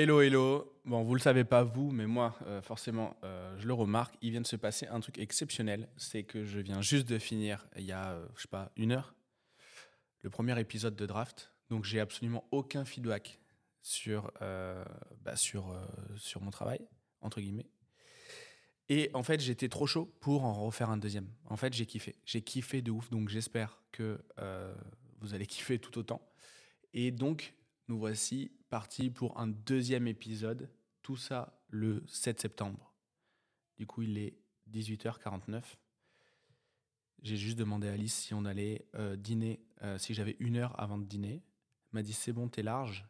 Hello, hello. Bon, vous le savez pas, vous, mais moi, euh, forcément, euh, je le remarque. Il vient de se passer un truc exceptionnel. C'est que je viens juste de finir, il y a, euh, je sais pas, une heure, le premier épisode de Draft. Donc, j'ai absolument aucun feedback sur, bah, sur, sur mon travail, entre guillemets. Et en fait, j'étais trop chaud pour en refaire un deuxième. En fait, j'ai kiffé. J'ai kiffé de ouf. Donc, j'espère que vous allez kiffer tout autant. Et donc, nous voici partis pour un deuxième épisode. Tout ça le 7 septembre. Du coup, il est 18h49. J'ai juste demandé à Alice si on allait euh, dîner, euh, si j'avais une heure avant de dîner. Elle m'a dit c'est bon, t'es large.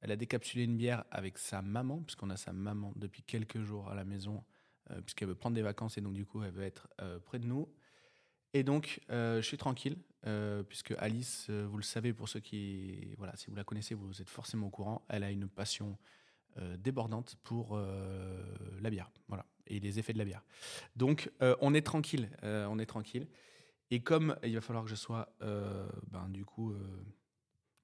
Elle a décapsulé une bière avec sa maman, puisqu'on a sa maman depuis quelques jours à la maison, euh, puisqu'elle veut prendre des vacances et donc du coup elle veut être près de nous. Et donc, je suis tranquille. Euh, puisque Alice, euh, vous le savez pour ceux qui, voilà, si vous la connaissez, vous êtes forcément au courant, elle a une passion euh, débordante pour la bière, voilà, et les effets de la bière. Donc, on est tranquille, on est tranquille. Et comme il va falloir que je sois, ben, du coup,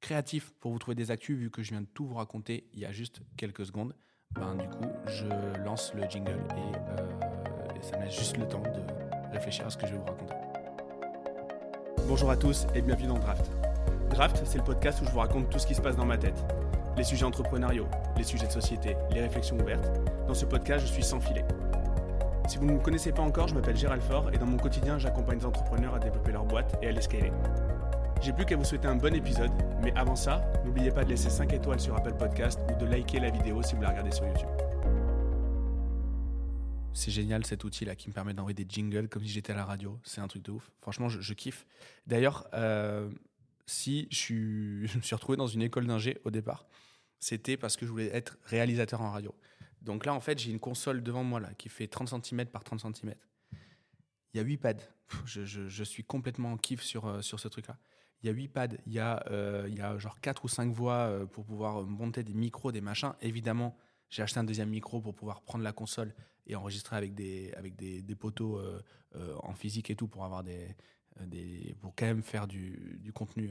créatif pour vous trouver des actus, vu que je viens de tout vous raconter il y a juste quelques secondes, ben, du coup, je lance le jingle et, et ça me laisse juste le temps de réfléchir à ce que je vais vous raconter. Bonjour à tous et bienvenue dans Draft. Draft, c'est le podcast où je vous raconte tout ce qui se passe dans ma tête. Les sujets entrepreneuriaux, les sujets de société, les réflexions ouvertes. Dans ce podcast, je suis sans filet. Si vous ne me connaissez pas encore, je m'appelle Gérald Fort et dans mon quotidien, j'accompagne des entrepreneurs à développer leur boîte et à l'escaler. J'ai plus qu'à vous souhaiter un bon épisode, mais avant ça, n'oubliez pas de laisser 5 étoiles sur Apple Podcast ou de liker la vidéo si vous la regardez sur YouTube. C'est génial cet outil-là qui me permet d'envoyer des jingles comme si j'étais à la radio. C'est un truc de ouf. Franchement, je, kiffe. D'ailleurs, euh, si je, suis, me suis retrouvé dans une école d'ingé au départ, c'était parce que je voulais être réalisateur en radio. Donc là, en fait, j'ai une console devant moi là, qui fait 30 cm par 30 cm. Il y a 8 pads. Je, je, suis complètement en kiff sur, euh, sur ce truc-là. Il y a 8 pads. Il y a, euh, il y a genre 4 ou 5 voix pour pouvoir monter des micros, des machins. Évidemment, j'ai acheté un deuxième micro pour pouvoir prendre la console et enregistrer avec des, avec des, des poteaux euh, euh, en physique et tout pour avoir des, euh, des pour quand même faire du, du contenu,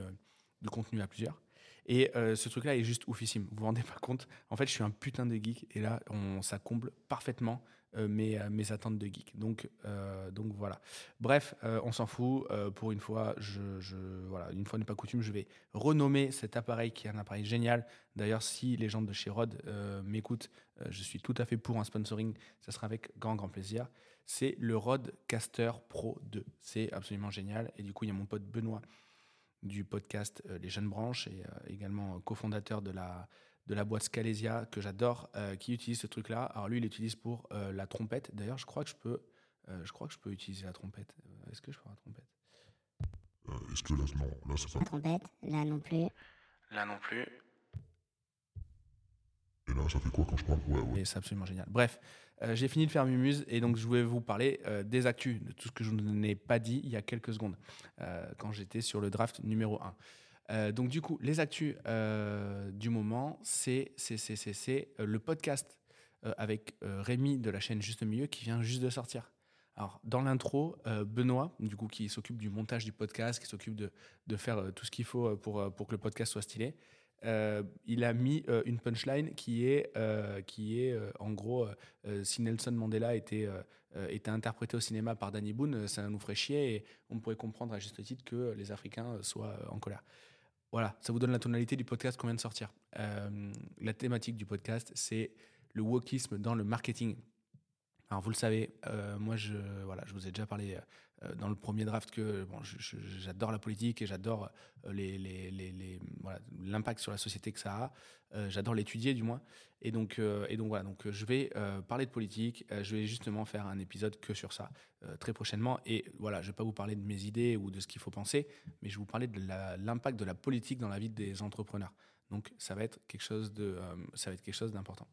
du contenu à plusieurs. Et ce truc-là est juste oufissime. Vous vous rendez pas compte En fait, je suis un putain de geek et là, on, ça comble parfaitement euh, mes, euh, mes, attentes de geek. Donc, euh, donc voilà. Bref, on s'en fout. pour une fois, je, voilà, une fois n'est pas coutume, je vais renommer cet appareil qui est un appareil génial. D'ailleurs, si les gens de chez Rode m'écoutent, je suis tout à fait pour un sponsoring. Ça sera avec grand, grand plaisir. C'est le Rodecaster Pro 2. C'est absolument génial. Et du coup, il y a mon pote Benoît du podcast Les Jeunes Branches et également cofondateur de la de la boîte Scalesia que j'adore, euh, qui utilise ce truc-là. Alors lui, il l'utilise pour euh, la trompette. D'ailleurs, je crois que je peux, euh, je crois que je peux utiliser la trompette. Est-ce que je peux la trompette? Est-ce que là, non, là c'est pas. La trompette, là non plus. Là non plus. Et là, ça fait quoi quand je parle? Ouais, ouais. C'est absolument génial. Bref, j'ai fini de faire Mumuse et donc je voulais vous parler des actus, de tout ce que je n'ai pas dit il y a quelques secondes, quand j'étais sur le draft numéro 1. Euh, donc du coup, les actus euh, du moment, c'est euh, le podcast avec Rémi de la chaîne Juste Milieu qui vient juste de sortir. Alors, dans l'intro, Benoît, du coup, qui s'occupe du montage du podcast, qui s'occupe de, faire tout ce qu'il faut pour, pour que le podcast soit stylé, il a mis une punchline qui est, qui est en gros, si Nelson Mandela était, était interprété au cinéma par Danny Boone, ça nous ferait chier et on pourrait comprendre à juste titre que les Africains soient en colère. Voilà, ça vous donne la tonalité du podcast qu'on vient de sortir. Euh, la thématique du podcast, c'est le wokisme dans le marketing. Vous le savez, euh, moi je, vous ai déjà parlé euh, dans le premier draft que j'adore la politique et j'adore voilà, l'impact sur la société que ça a. j'adore l'étudier du moins. Et donc, voilà, je vais parler de politique. je vais justement faire un épisode que sur ça très prochainement. Et voilà, je ne vais pas vous parler de mes idées ou de ce qu'il faut penser, mais je vais vous parler de l'impact de la politique dans la vie des entrepreneurs. Donc ça va être quelque chose d'important.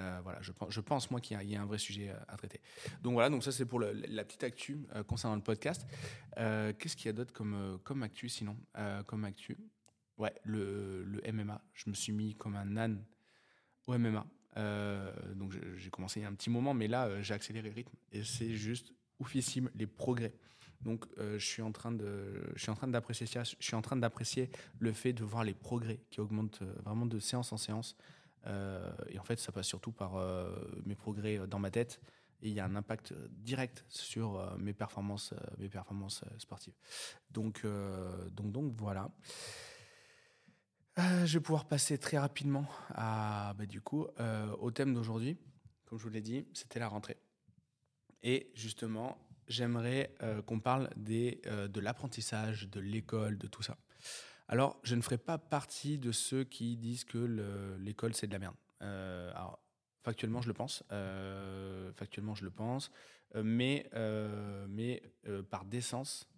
Euh, voilà, je, je, pense moi qu'il y, a un vrai sujet à, traiter. Donc voilà, donc ça c'est pour la petite actu euh, concernant le podcast. Euh, qu'est-ce qu'il y a d'autre comme, comme actu sinon Comme actu, ouais, le, le, MMA. Je me suis mis comme un âne au MMA. donc j'ai commencé il y a un petit moment, mais là j'ai accéléré le rythme et c'est juste oufissime les progrès. Donc je suis en train d'apprécier Je suis en train d'apprécier le fait de voir les progrès qui augmentent vraiment de séance en séance. Et en fait, ça passe surtout par mes progrès dans ma tête et il y a un impact direct sur mes performances, mes performances sportives. Donc, donc, donc voilà. je vais pouvoir passer très rapidement à, bah, du coup, au thème d'aujourd'hui. Comme je vous l'ai dit, c'était la rentrée. Et justement, j'aimerais qu'on parle des, de l'apprentissage, de l'école, de tout ça. Alors, je ne ferai pas partie de ceux qui disent que l'école, c'est de la merde. Euh, alors, factuellement, je le pense. Euh, factuellement, je le pense. Euh, mais mais par décence,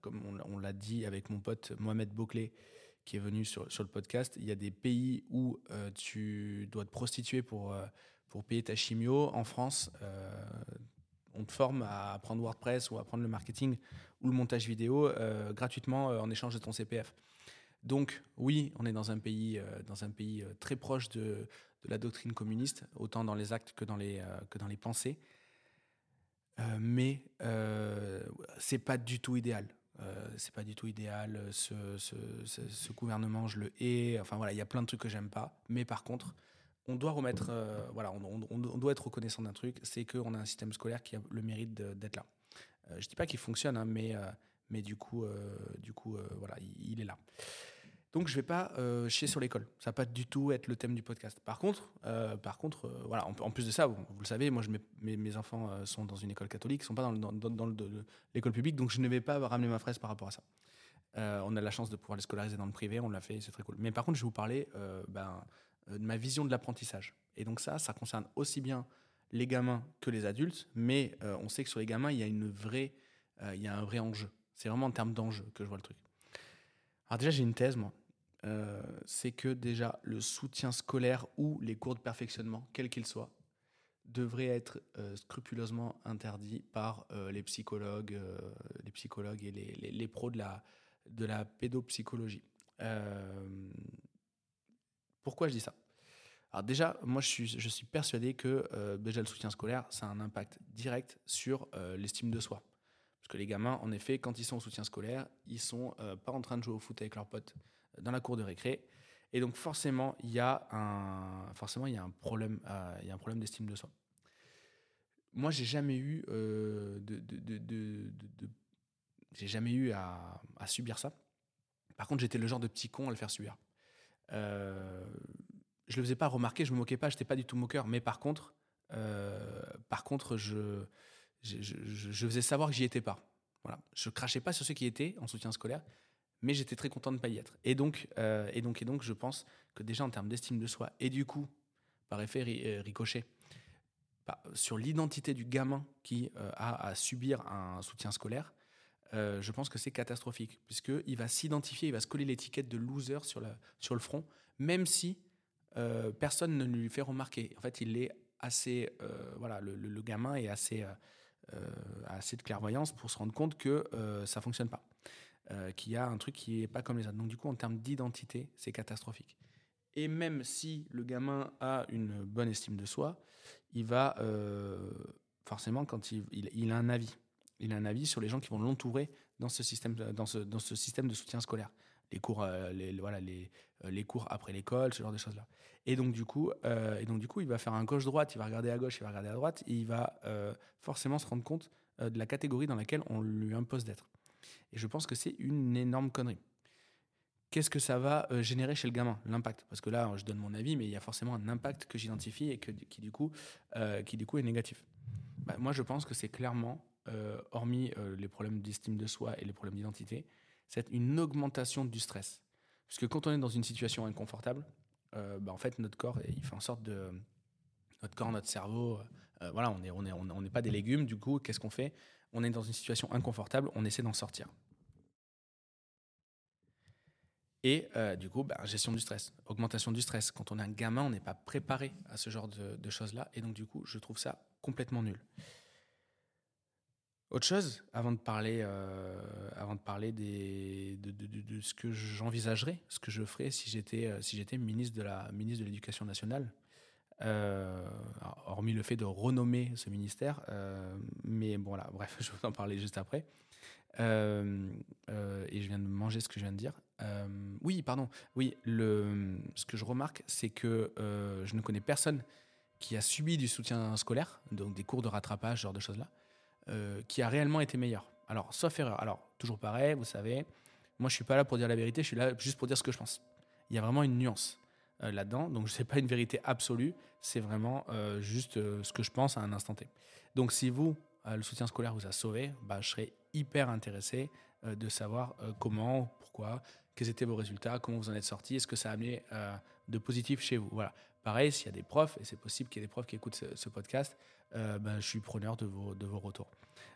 comme on, l'a dit avec mon pote Mohamed Bouclé, qui est venu sur, sur le podcast, il y a des pays où tu dois te prostituer pour, pour payer ta chimio. En France, on te forme à apprendre WordPress ou à apprendre le marketing ou le montage vidéo gratuitement en échange de ton CPF. Donc oui, on est dans un pays, euh, dans un pays euh, très proche de, la doctrine communiste, autant dans les actes que dans les, euh, que dans les pensées. mais c'est pas du tout idéal. c'est pas du tout idéal. Ce, gouvernement, je le hais. Enfin voilà, il y a plein de trucs que j'aime pas. Mais par contre, on doit remettre, voilà, on, doit être reconnaissant d'un truc, c'est qu'on a un système scolaire qui a le mérite d'être là. je dis pas qu'il fonctionne, hein, mais mais du coup, du coup, voilà, il, est là. Donc je vais pas euh, chier sur l'école. Ça va pas du tout être le thème du podcast. Par contre, euh, par contre, euh, voilà, en, plus de ça, vous, le savez, moi mes, enfants sont dans une école catholique, ils sont pas dans, l'école publique, donc je ne vais pas ramener ma fraise par rapport à ça. on a la chance de pouvoir les scolariser dans le privé, on l'a fait, c'est très cool. Mais par contre, je vais vous parler ben, de ma vision de l'apprentissage. Et donc ça, ça concerne aussi bien les gamins que les adultes, mais on sait que sur les gamins, il y a une vraie, il y a un vrai enjeu. C'est vraiment en termes d'enjeu que je vois le truc. Alors déjà, j'ai une thèse, moi. Euh, c'est que déjà, le soutien scolaire ou les cours de perfectionnement, quels qu'ils soient, devraient être euh, scrupuleusement interdits par euh, les psychologues, les psychologues et les, les, pros de la, de la pédopsychologie. pourquoi je dis ça? Alors déjà, moi je suis, je suis persuadé que déjà le soutien scolaire, ça a un impact direct sur l'estime de soi. Parce que les gamins, en effet, quand ils sont au soutien scolaire, ils sont euh, pas en train de jouer au foot avec leurs potes euh, dans la cour de récré. Et donc forcément, il y a un, forcément, il y a un problème, euh, il un problème d'estime de soi. Moi, j'ai jamais eu de, de, j'ai jamais eu à, à, subir ça. Par contre, j'étais le genre de petit con à le faire subir. Euh, je le faisais pas remarquer, je me moquais pas, j'étais pas du tout moqueur. Mais par contre, par contre, je je, faisais savoir que j'y étais pas. Voilà. Je crachais pas sur ceux qui étaient en soutien scolaire, mais j'étais très content de ne pas y être. Et donc, euh, et, donc, et donc, je pense que déjà en termes d'estime de soi, et du coup, par effet euh, ricochet, bah, sur l'identité du gamin qui euh, a à subir un soutien scolaire, je pense que c'est catastrophique, puisqu'il va s'identifier, il va se coller l'étiquette de loser sur, la, sur le front, même si personne ne lui fait remarquer. En fait, il est assez. voilà, le, le, gamin est assez euh, assez de clairvoyance pour se rendre compte que euh, ça fonctionne pas, euh, qu'il y a un truc qui est pas comme les autres. Donc du coup, en termes d'identité, c'est catastrophique. Et même si le gamin a une bonne estime de soi, il va forcément quand il, a un avis, il a un avis sur les gens qui vont l'entourer dans ce système, dans ce système de soutien scolaire les cours, euh, voilà, les, euh, les cours après l'école, ce genre de choses-là. Et donc, du coup, euh, et donc, du coup, il va faire un gauche-droite, il va regarder à gauche, il va regarder à droite, et il va forcément se rendre compte de la catégorie dans laquelle on lui impose d'être. Et je pense que c'est une énorme connerie. Qu'est-ce que ça va générer chez le gamin L'impact? Parce que là, je donne mon avis, mais il y a forcément un impact que j'identifie et qui, du coup, qui, du coup, est négatif. Bah, moi, je pense que c'est clairement, hormis les problèmes d'estime de soi et les problèmes d'identité, c'est une augmentation du stress. Parce que quand on est dans une situation inconfortable, euh, bah, en fait, notre corps, il fait en sorte de. Notre corps, notre cerveau, euh, voilà, on n'est on est, on n'est pas des légumes. Du coup, qu'est-ce qu'on fait? On est dans une situation inconfortable, on essaie d'en sortir. Et euh, du coup, bah, gestion du stress, augmentation du stress. Quand on est un gamin, on n'est pas préparé à ce genre de, de choses-là. Et donc, du coup, je trouve ça complètement nul. Autre chose, avant de parler, euh, avant de, parler de, ce que j'envisagerais, ce que je ferais si j'étais euh, si j'étais ministre de la ministre de l'Éducation nationale, euh, hormis le fait de renommer ce ministère, mais bon là, bref, je vais en parler juste après. Et je viens de manger ce que je viens de dire. oui, pardon. Oui, le, ce que je remarque, c'est que je ne connais personne qui a subi du soutien scolaire, donc des cours de rattrapage, ce genre de choses-là, qui a réellement été meilleur. Alors, sauf erreur. Alors, toujours pareil, vous savez, moi je suis pas là pour dire la vérité, je suis là juste pour dire ce que je pense. Il y a vraiment une nuance. Euh, là-dedans. Donc, ce n'est pas une vérité absolue, c'est vraiment euh, juste euh, ce que je pense à un instant T. Donc, si vous, le soutien scolaire vous a sauvé, bah, je serais hyper intéressé de savoir comment, pourquoi, quels étaient vos résultats, comment vous en êtes sortis, est-ce que ça a amené de positif chez vous? Voilà. Pareil, s'il y a des profs, et c'est possible qu'il y ait des profs qui écoutent ce, podcast, bah, je suis preneur de vos, de vos retours.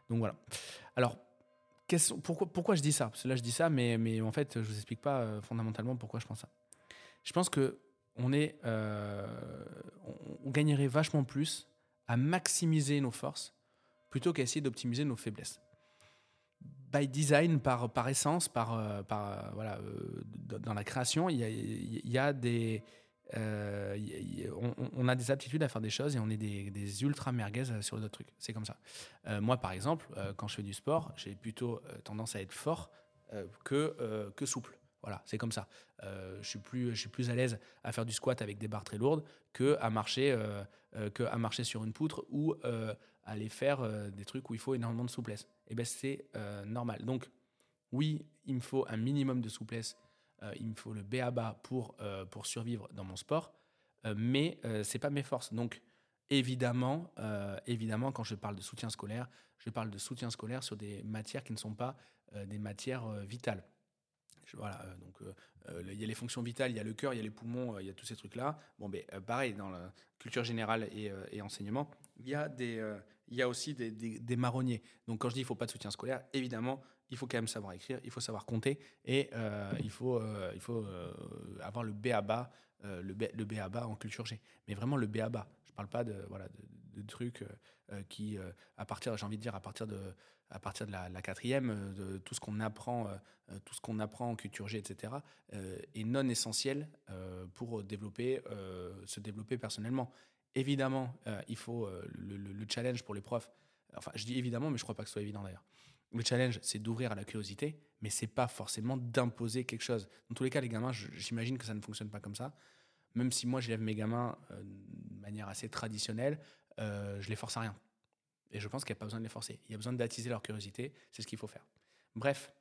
Donc voilà. Alors, pourquoi, pourquoi je dis ça? Parce je dis ça, mais, mais en fait, je ne vous explique pas fondamentalement pourquoi je pense ça. Je pense que on, est, euh, on, gagnerait vachement plus à maximiser nos forces plutôt qu'à essayer d'optimiser nos faiblesses. By design, par, par essence, par, euh, par euh, voilà, dans la création, il y a, des, on, a des aptitudes à faire des choses et on est des, ultra merguez sur d'autres trucs. C'est comme ça. moi, par exemple, quand je fais du sport, j'ai plutôt tendance à être fort que, que souple. Voilà, c'est comme ça. Euh, je suis plus, je suis plus à l'aise à faire du squat avec des barres très lourdes que à marcher, euh, euh, que à marcher sur une poutre ou aller faire des trucs où il faut énormément de souplesse. Et eh ben c'est normal. Donc oui, il me faut un minimum de souplesse. Il me faut le B à bas pour pour survivre dans mon sport, mais c'est pas mes forces. Donc évidemment, évidemment, quand je parle de soutien scolaire, je parle de soutien scolaire sur des matières qui ne sont pas des matières vitales. Voilà, euh, donc euh, euh, il y a les fonctions vitales, il y a le cœur, il y a les poumons, il y a tous ces trucs-là. Bon, ben, pareil, dans la culture générale et, enseignement, il y a, il y a aussi des, des, marronniers. Donc quand je dis qu'il ne faut pas de soutien scolaire, évidemment, il faut quand même savoir écrire, il faut savoir compter et il faut, il faut avoir le B à le, B, le en culture G. Mais vraiment le B. Je ne parle pas de, voilà, de, trucs qui, à partir, j'ai envie de dire, à partir de à partir de la, quatrième, euh, de tout ce qu'on apprend, euh, euh, tout ce apprend en culture G, etc., est non essentiel pour développer, se développer personnellement. Évidemment, il faut le, challenge pour les profs. Enfin, je dis évidemment, mais je crois pas que ce soit évident d'ailleurs. Le challenge, c'est d'ouvrir à la curiosité, mais c'est pas forcément d'imposer quelque chose. Dans tous les cas, les gamins, j'imagine que ça ne fonctionne pas comme ça. Même si moi, j'élève mes gamins de manière assez traditionnelle, je les force à rien. Et je pense qu'il n'y a pas besoin de les forcer. Il y a besoin d'attiser leur curiosité. C'est ce qu'il faut faire. Bref,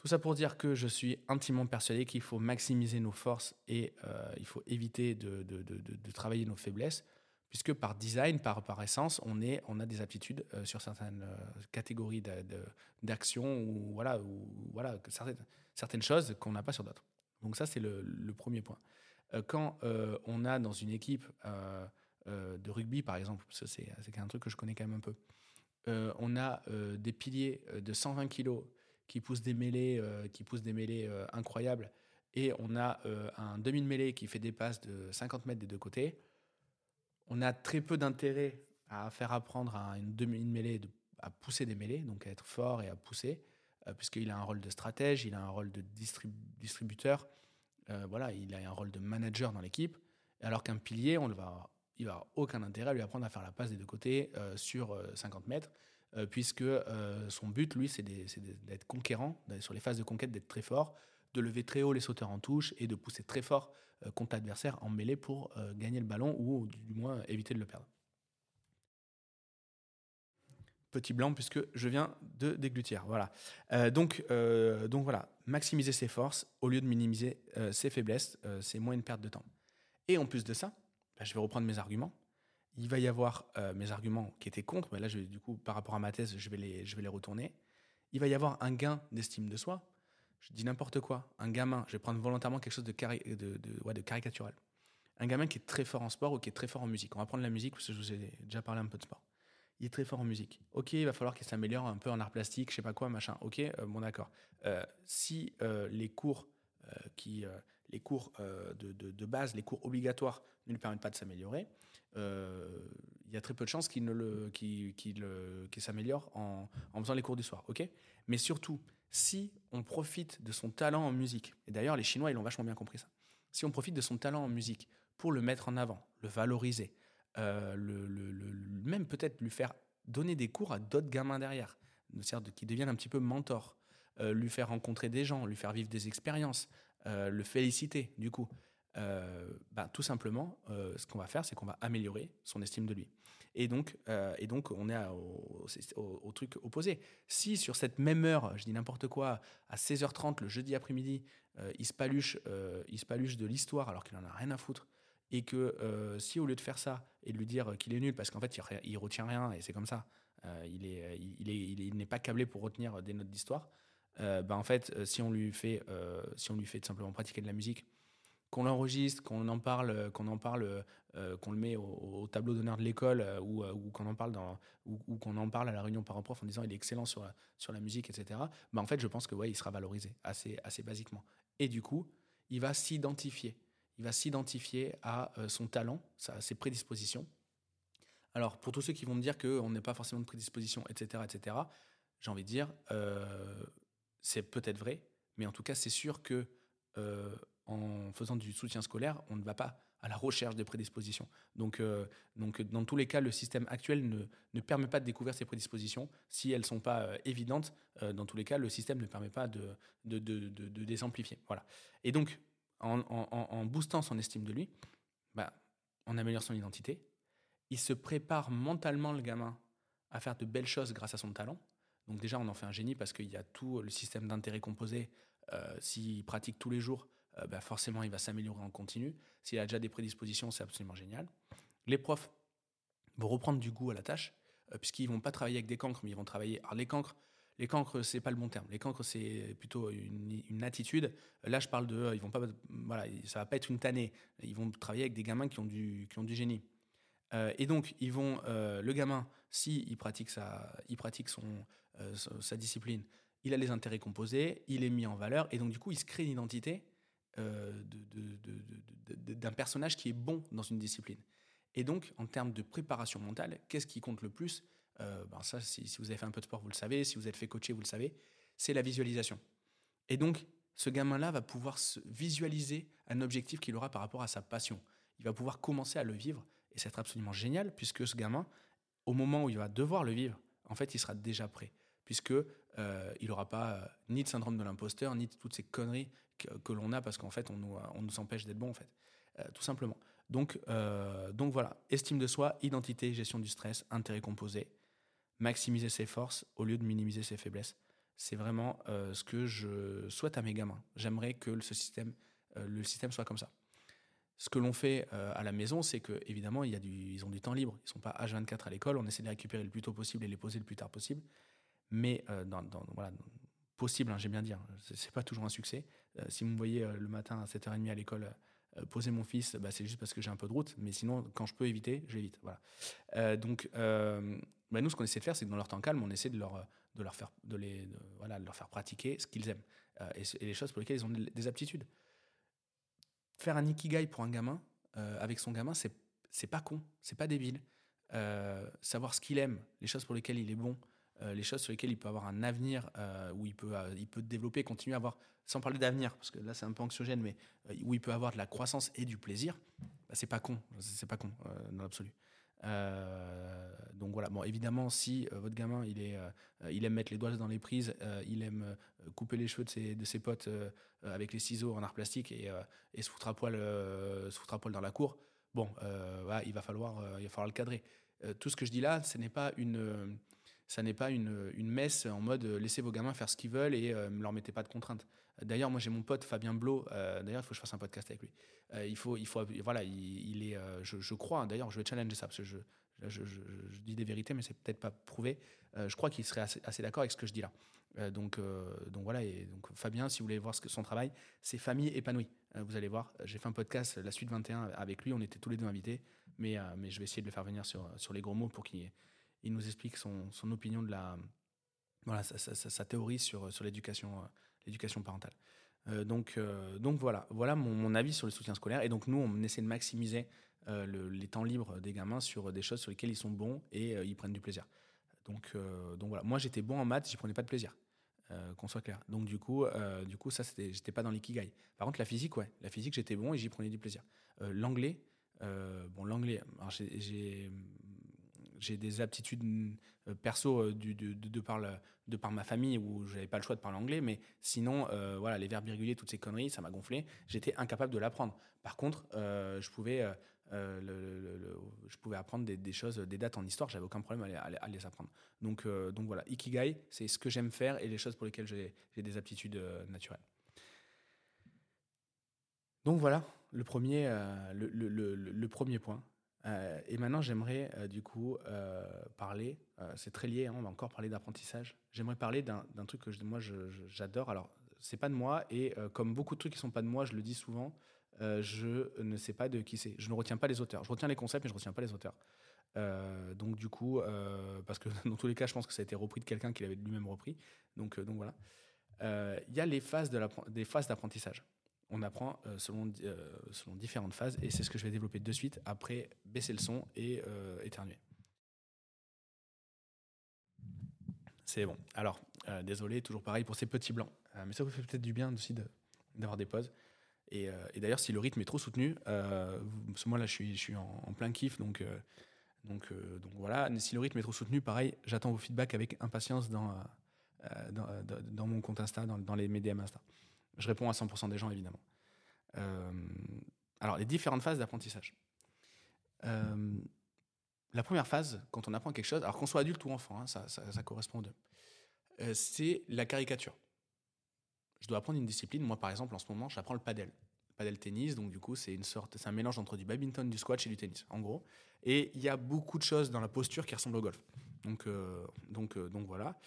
tout ça pour dire que je suis intimement persuadé qu'il faut maximiser nos forces et euh, il faut éviter de, travailler nos faiblesses, puisque par design, par, par essence, on, a des aptitudes euh, sur certaines euh, catégories d'actions ou, voilà, certaines, choses qu'on n'a pas sur d'autres. Donc ça, c'est le, premier point. quand on a dans une équipe euh, de rugby, par exemple, c'est un truc que je connais quand même un peu. Euh, on a euh, des piliers de 120 kilos qui poussent des mêlées, qui poussent des mêlées incroyables, et on a un demi de mêlée qui fait des passes de 50 mètres des deux côtés. On a très peu d'intérêt à faire apprendre à une demi de mêlée à pousser des mêlées, donc à être fort et à pousser, puisqu'il a un rôle de stratège, il a un rôle de distributeur, voilà, il a un rôle de manager dans l'équipe, alors qu'un pilier, on le va il va aucun intérêt à lui apprendre à faire la passe des deux côtés euh, sur 50 euh, mètres, euh, puisque son but, lui, c'est d'être conquérant, sur les phases de conquête, d'être très fort, de lever très haut les sauteurs en touche et de pousser très fort contre l'adversaire en mêlée pour gagner le ballon ou du moins éviter de le perdre. Petit blanc puisque je viens de déglutir. Voilà. donc, donc voilà, maximiser ses forces au lieu de minimiser ses faiblesses, c'est moins une perte de temps. Et en plus de ça, bah, je vais reprendre mes arguments. Il va y avoir euh, mes arguments qui étaient contre, mais là, du coup, par rapport à ma thèse, je vais les, je vais les retourner. Il va y avoir un gain d'estime de soi. Je dis n'importe quoi. Un gamin, je vais prendre volontairement quelque chose de, de, de, caricatural. Un gamin qui est très fort en sport ou qui est très fort en musique. On va prendre la musique parce que je vous ai déjà parlé un peu de sport. Il est très fort en musique. Ok, il va falloir qu'il s'améliore un peu en art plastique, je sais pas quoi, machin. Ok, euh, bon d'accord. Euh, si les cours qui les cours euh, de, base, les cours obligatoires ne lui permettent pas de s'améliorer, euh, il y a très peu de chances qu'il le, s'améliore en, faisant les cours du soir. ok? Mais surtout, si on profite de son talent en musique, et d'ailleurs les Chinois, ils ont vachement bien compris ça, si on profite de son talent en musique pour le mettre en avant, le valoriser, euh, le, même peut-être lui faire donner des cours à d'autres gamins derrière, qui devienne un petit peu mentor, lui faire rencontrer des gens, lui faire vivre des expériences, le féliciter, du coup. Ben, tout simplement, ce qu'on va faire, c'est qu'on va améliorer son estime de lui. Et donc, euh, et donc on est au, truc opposé. Si sur cette même heure, je dis n'importe quoi, à 16h30 le jeudi après-midi, euh, il, se paluche, euh, il se de l'histoire alors qu'il en a rien à foutre, et que si au lieu de faire ça et de lui dire qu'il est nul parce qu'en fait il, il, retient rien et c'est comme ça, il est, il est, il n'est pas câblé pour retenir des notes d'histoire. ben en fait, si on lui fait, si on lui fait simplement pratiquer de la musique, qu'on l'enregistre, qu'on en parle, qu'on en parle, euh, qu'on le met au, tableau d'honneur de l'école euh, ou, euh, qu'on en parle ou, qu'on en parle à la réunion parents-prof en disant il est excellent sur la, sur la musique, etc. Bah en fait, je pense que ouais, il sera valorisé assez, assez basiquement. Et du coup, il va s'identifier. Il va s'identifier à son talent, à ses prédispositions. Alors, pour tous ceux qui vont me dire qu'on n'est pas forcément de prédisposition, etc., etc., j'ai envie de dire, c'est peut-être vrai, mais en tout cas, c'est sûr que en faisant du soutien scolaire, on ne va pas à la recherche des prédispositions. Donc, euh, donc dans tous les cas, le système actuel ne, ne, permet pas de découvrir ces prédispositions. Si elles ne sont pas euh, évidentes, euh, dans tous les cas, le système ne permet pas de, de, de, de les amplifier. Voilà. Et donc, en, en, en, boostant son estime de lui, bah, on améliore son identité. Il se prépare mentalement, le gamin, à faire de belles choses grâce à son talent. Donc déjà, on en fait un génie parce qu'il y a tout le système d'intérêt composé. S'il pratique tous les jours, euh, bah, forcément, il va s'améliorer en continu. S'il a déjà des prédispositions, c'est absolument génial. Les profs vont reprendre du goût à la tâche, euh, puisqu'ils vont pas travailler avec des cancres, mais ils vont travailler. Alors, les cancres, les cancres, c'est pas le bon terme. Les cancres, c'est plutôt une, attitude. Là, je parle de, ils vont pas, voilà, ça va pas être une tannée. Ils vont travailler avec des gamins qui ont du, qui ont du génie. Euh, et donc, ils vont, le gamin, si il pratique sa, il pratique son, sa discipline, il a les intérêts composés, il est mis en valeur, et donc du coup, il se crée une identité euh, d'un personnage qui est bon dans une discipline. Et donc, en termes de préparation mentale, qu'est-ce qui compte le plus? Euh, ben Ça, si, vous avez fait un peu de sport, vous le savez. Si vous êtes fait coacher, vous le savez. C'est la visualisation. Et donc, ce gamin-là va pouvoir se visualiser un objectif qu'il aura par rapport à sa passion. Il va pouvoir commencer à le vivre. Et c'est absolument génial, puisque ce gamin, au moment où il va devoir le vivre, en fait, il sera déjà prêt puisque euh, n'aura pas ni de syndrome de l'imposteur, ni de toutes ces conneries que, l'on a parce qu'en fait, on nous, on nous empêche d'être bon, en fait, euh, tout simplement. Donc, euh, donc voilà, estime de soi, identité, gestion du stress, intérêt composé, maximiser ses forces au lieu de minimiser ses faiblesses. C'est vraiment euh, ce que je souhaite à mes gamins. J'aimerais que ce système, le système soit comme ça. Ce que l'on fait à la maison, c'est que évidemment, il y a du, ils ont du temps libre. Ils sont pas H24 à l'école. On essaie de les récupérer le plus tôt possible et les poser le plus tard possible. Mais dans, voilà, possible, hein, j'ai bien dit, hein, c'est pas toujours un succès. Euh, si vous me voyez euh, le matin à 7h30 à l'école euh, poser mon fils, bah, c'est juste parce que j'ai un peu de route, mais sinon, quand je peux éviter, j'évite. Voilà. donc, bah, nous, ce qu'on essaie de faire, c'est que dans leur temps calme, on essaie de leur, faire, de les, voilà, de leur faire pratiquer ce qu'ils aiment et, les choses pour lesquelles ils ont des aptitudes. Faire un ikigai pour un gamin, avec son gamin, c'est, c'est pas con, c'est pas débile. savoir ce qu'il aime, les choses pour lesquelles il est bon, les choses sur lesquelles il peut avoir un avenir, euh, où il peut, euh, il peut développer, continuer à avoir, sans parler d'avenir, parce que là c'est un peu anxiogène, mais où il peut avoir de la croissance et du plaisir, bah, c'est pas con, c'est pas con dans l'absolu. donc voilà, bon évidemment si votre gamin il, est, il aime mettre les doigts dans les prises, il aime couper les cheveux de ses, de ses potes avec les ciseaux en art plastique et, et se, foutre à poil, se foutre à poil dans la cour, bon, il, va falloir, il va falloir le cadrer. tout ce que je dis là, ce n'est pas une ça n'est pas une, une, messe en mode euh, laissez vos gamins faire ce qu'ils veulent et euh, ne leur mettez pas de contraintes. D'ailleurs, moi j'ai mon pote Fabien Blot, euh, d'ailleurs il faut que je fasse un podcast avec lui. il faut, il faut, voilà, il, est, je, crois, d'ailleurs je vais challenger ça parce que je, je, dis des vérités, mais c'est peut-être pas prouvé. je crois qu'il serait assez, d'accord avec ce que je dis là. donc, donc voilà, et donc Fabien, si vous voulez voir son travail, c'est Famille épanouie. vous allez voir, j'ai fait un podcast, la suite 21, avec lui, on était tous les deux invités, mais, mais je vais essayer de le faire venir sur, sur les gros mots pour qu'il il nous explique son, opinion de la, voilà, sa, théorie sur, euh, l'éducation parentale. Euh, donc, euh, donc voilà, voilà mon, avis sur le soutien scolaire. Et donc nous, on essaie de maximiser le, les temps libres des gamins sur des choses sur lesquelles ils sont bons et ils prennent du plaisir. Donc, voilà, moi j'étais bon en maths, j'y prenais pas de plaisir. qu'on soit clair. Donc du coup, du coup ça j'étais pas dans l'ikigai. Par contre la physique, ouais, la physique j'étais bon et j'y prenais du plaisir. l'anglais, bon l'anglais, j'ai j'ai des aptitudes euh, perso euh, de, par de par ma famille où j'avais pas le choix de parler anglais, mais sinon, voilà, les verbes irréguliers, toutes ces conneries, ça m'a gonflé. J'étais incapable de l'apprendre. Par contre, je pouvais le, je pouvais apprendre des, choses, des dates en histoire, j'avais aucun problème à, à, les apprendre. Donc, donc voilà, Ikigai, c'est ce que j'aime faire et les choses pour lesquelles j'ai des aptitudes naturelles. Donc voilà, le premier, le, le, premier point. Euh, et maintenant, j'aimerais euh, du coup euh, parler, c'est très lié, hein, on va encore parler d'apprentissage. J'aimerais parler d'un truc que moi j'adore. Alors, c'est pas de moi, et comme beaucoup de trucs qui sont pas de moi, je le dis souvent, je ne sais pas de qui c'est. Je ne retiens pas les auteurs. Je retiens les concepts, mais je ne retiens pas les auteurs. donc du coup, parce que dans tous les cas, je pense que ça a été repris de quelqu'un qui l'avait lui-même repris. Donc, voilà. Il y a les phases d'apprentissage on apprend euh, selon, euh, selon différentes phases et c'est ce que je vais développer de suite après baisser le son et euh, éternuer. C'est bon. Alors, désolé, toujours pareil pour ces petits blancs. mais ça vous fait peut-être du bien aussi d'avoir des pauses. Et, d'ailleurs, si le rythme est trop soutenu, parce moi là je suis, je suis en, plein kiff, donc, donc, donc voilà. si le rythme est trop soutenu, pareil, j'attends vos feedbacks avec impatience dans, dans, mon compte Insta, dans, dans les médias Insta. Je réponds à 100% des gens, évidemment. Euh, alors, les différentes phases d'apprentissage. Euh, la première phase, quand on apprend quelque chose, alors qu'on soit adulte ou enfant, hein, ça, correspond deux, euh, c'est la caricature. Je dois apprendre une discipline. Moi, par exemple, en ce moment, j'apprends le padel. Le padel tennis, donc du coup, c'est une sorte, c'est un mélange entre du badminton, du squash et du tennis, en gros. Et il y a beaucoup de choses dans la posture qui ressemblent au golf. Donc, donc, donc voilà.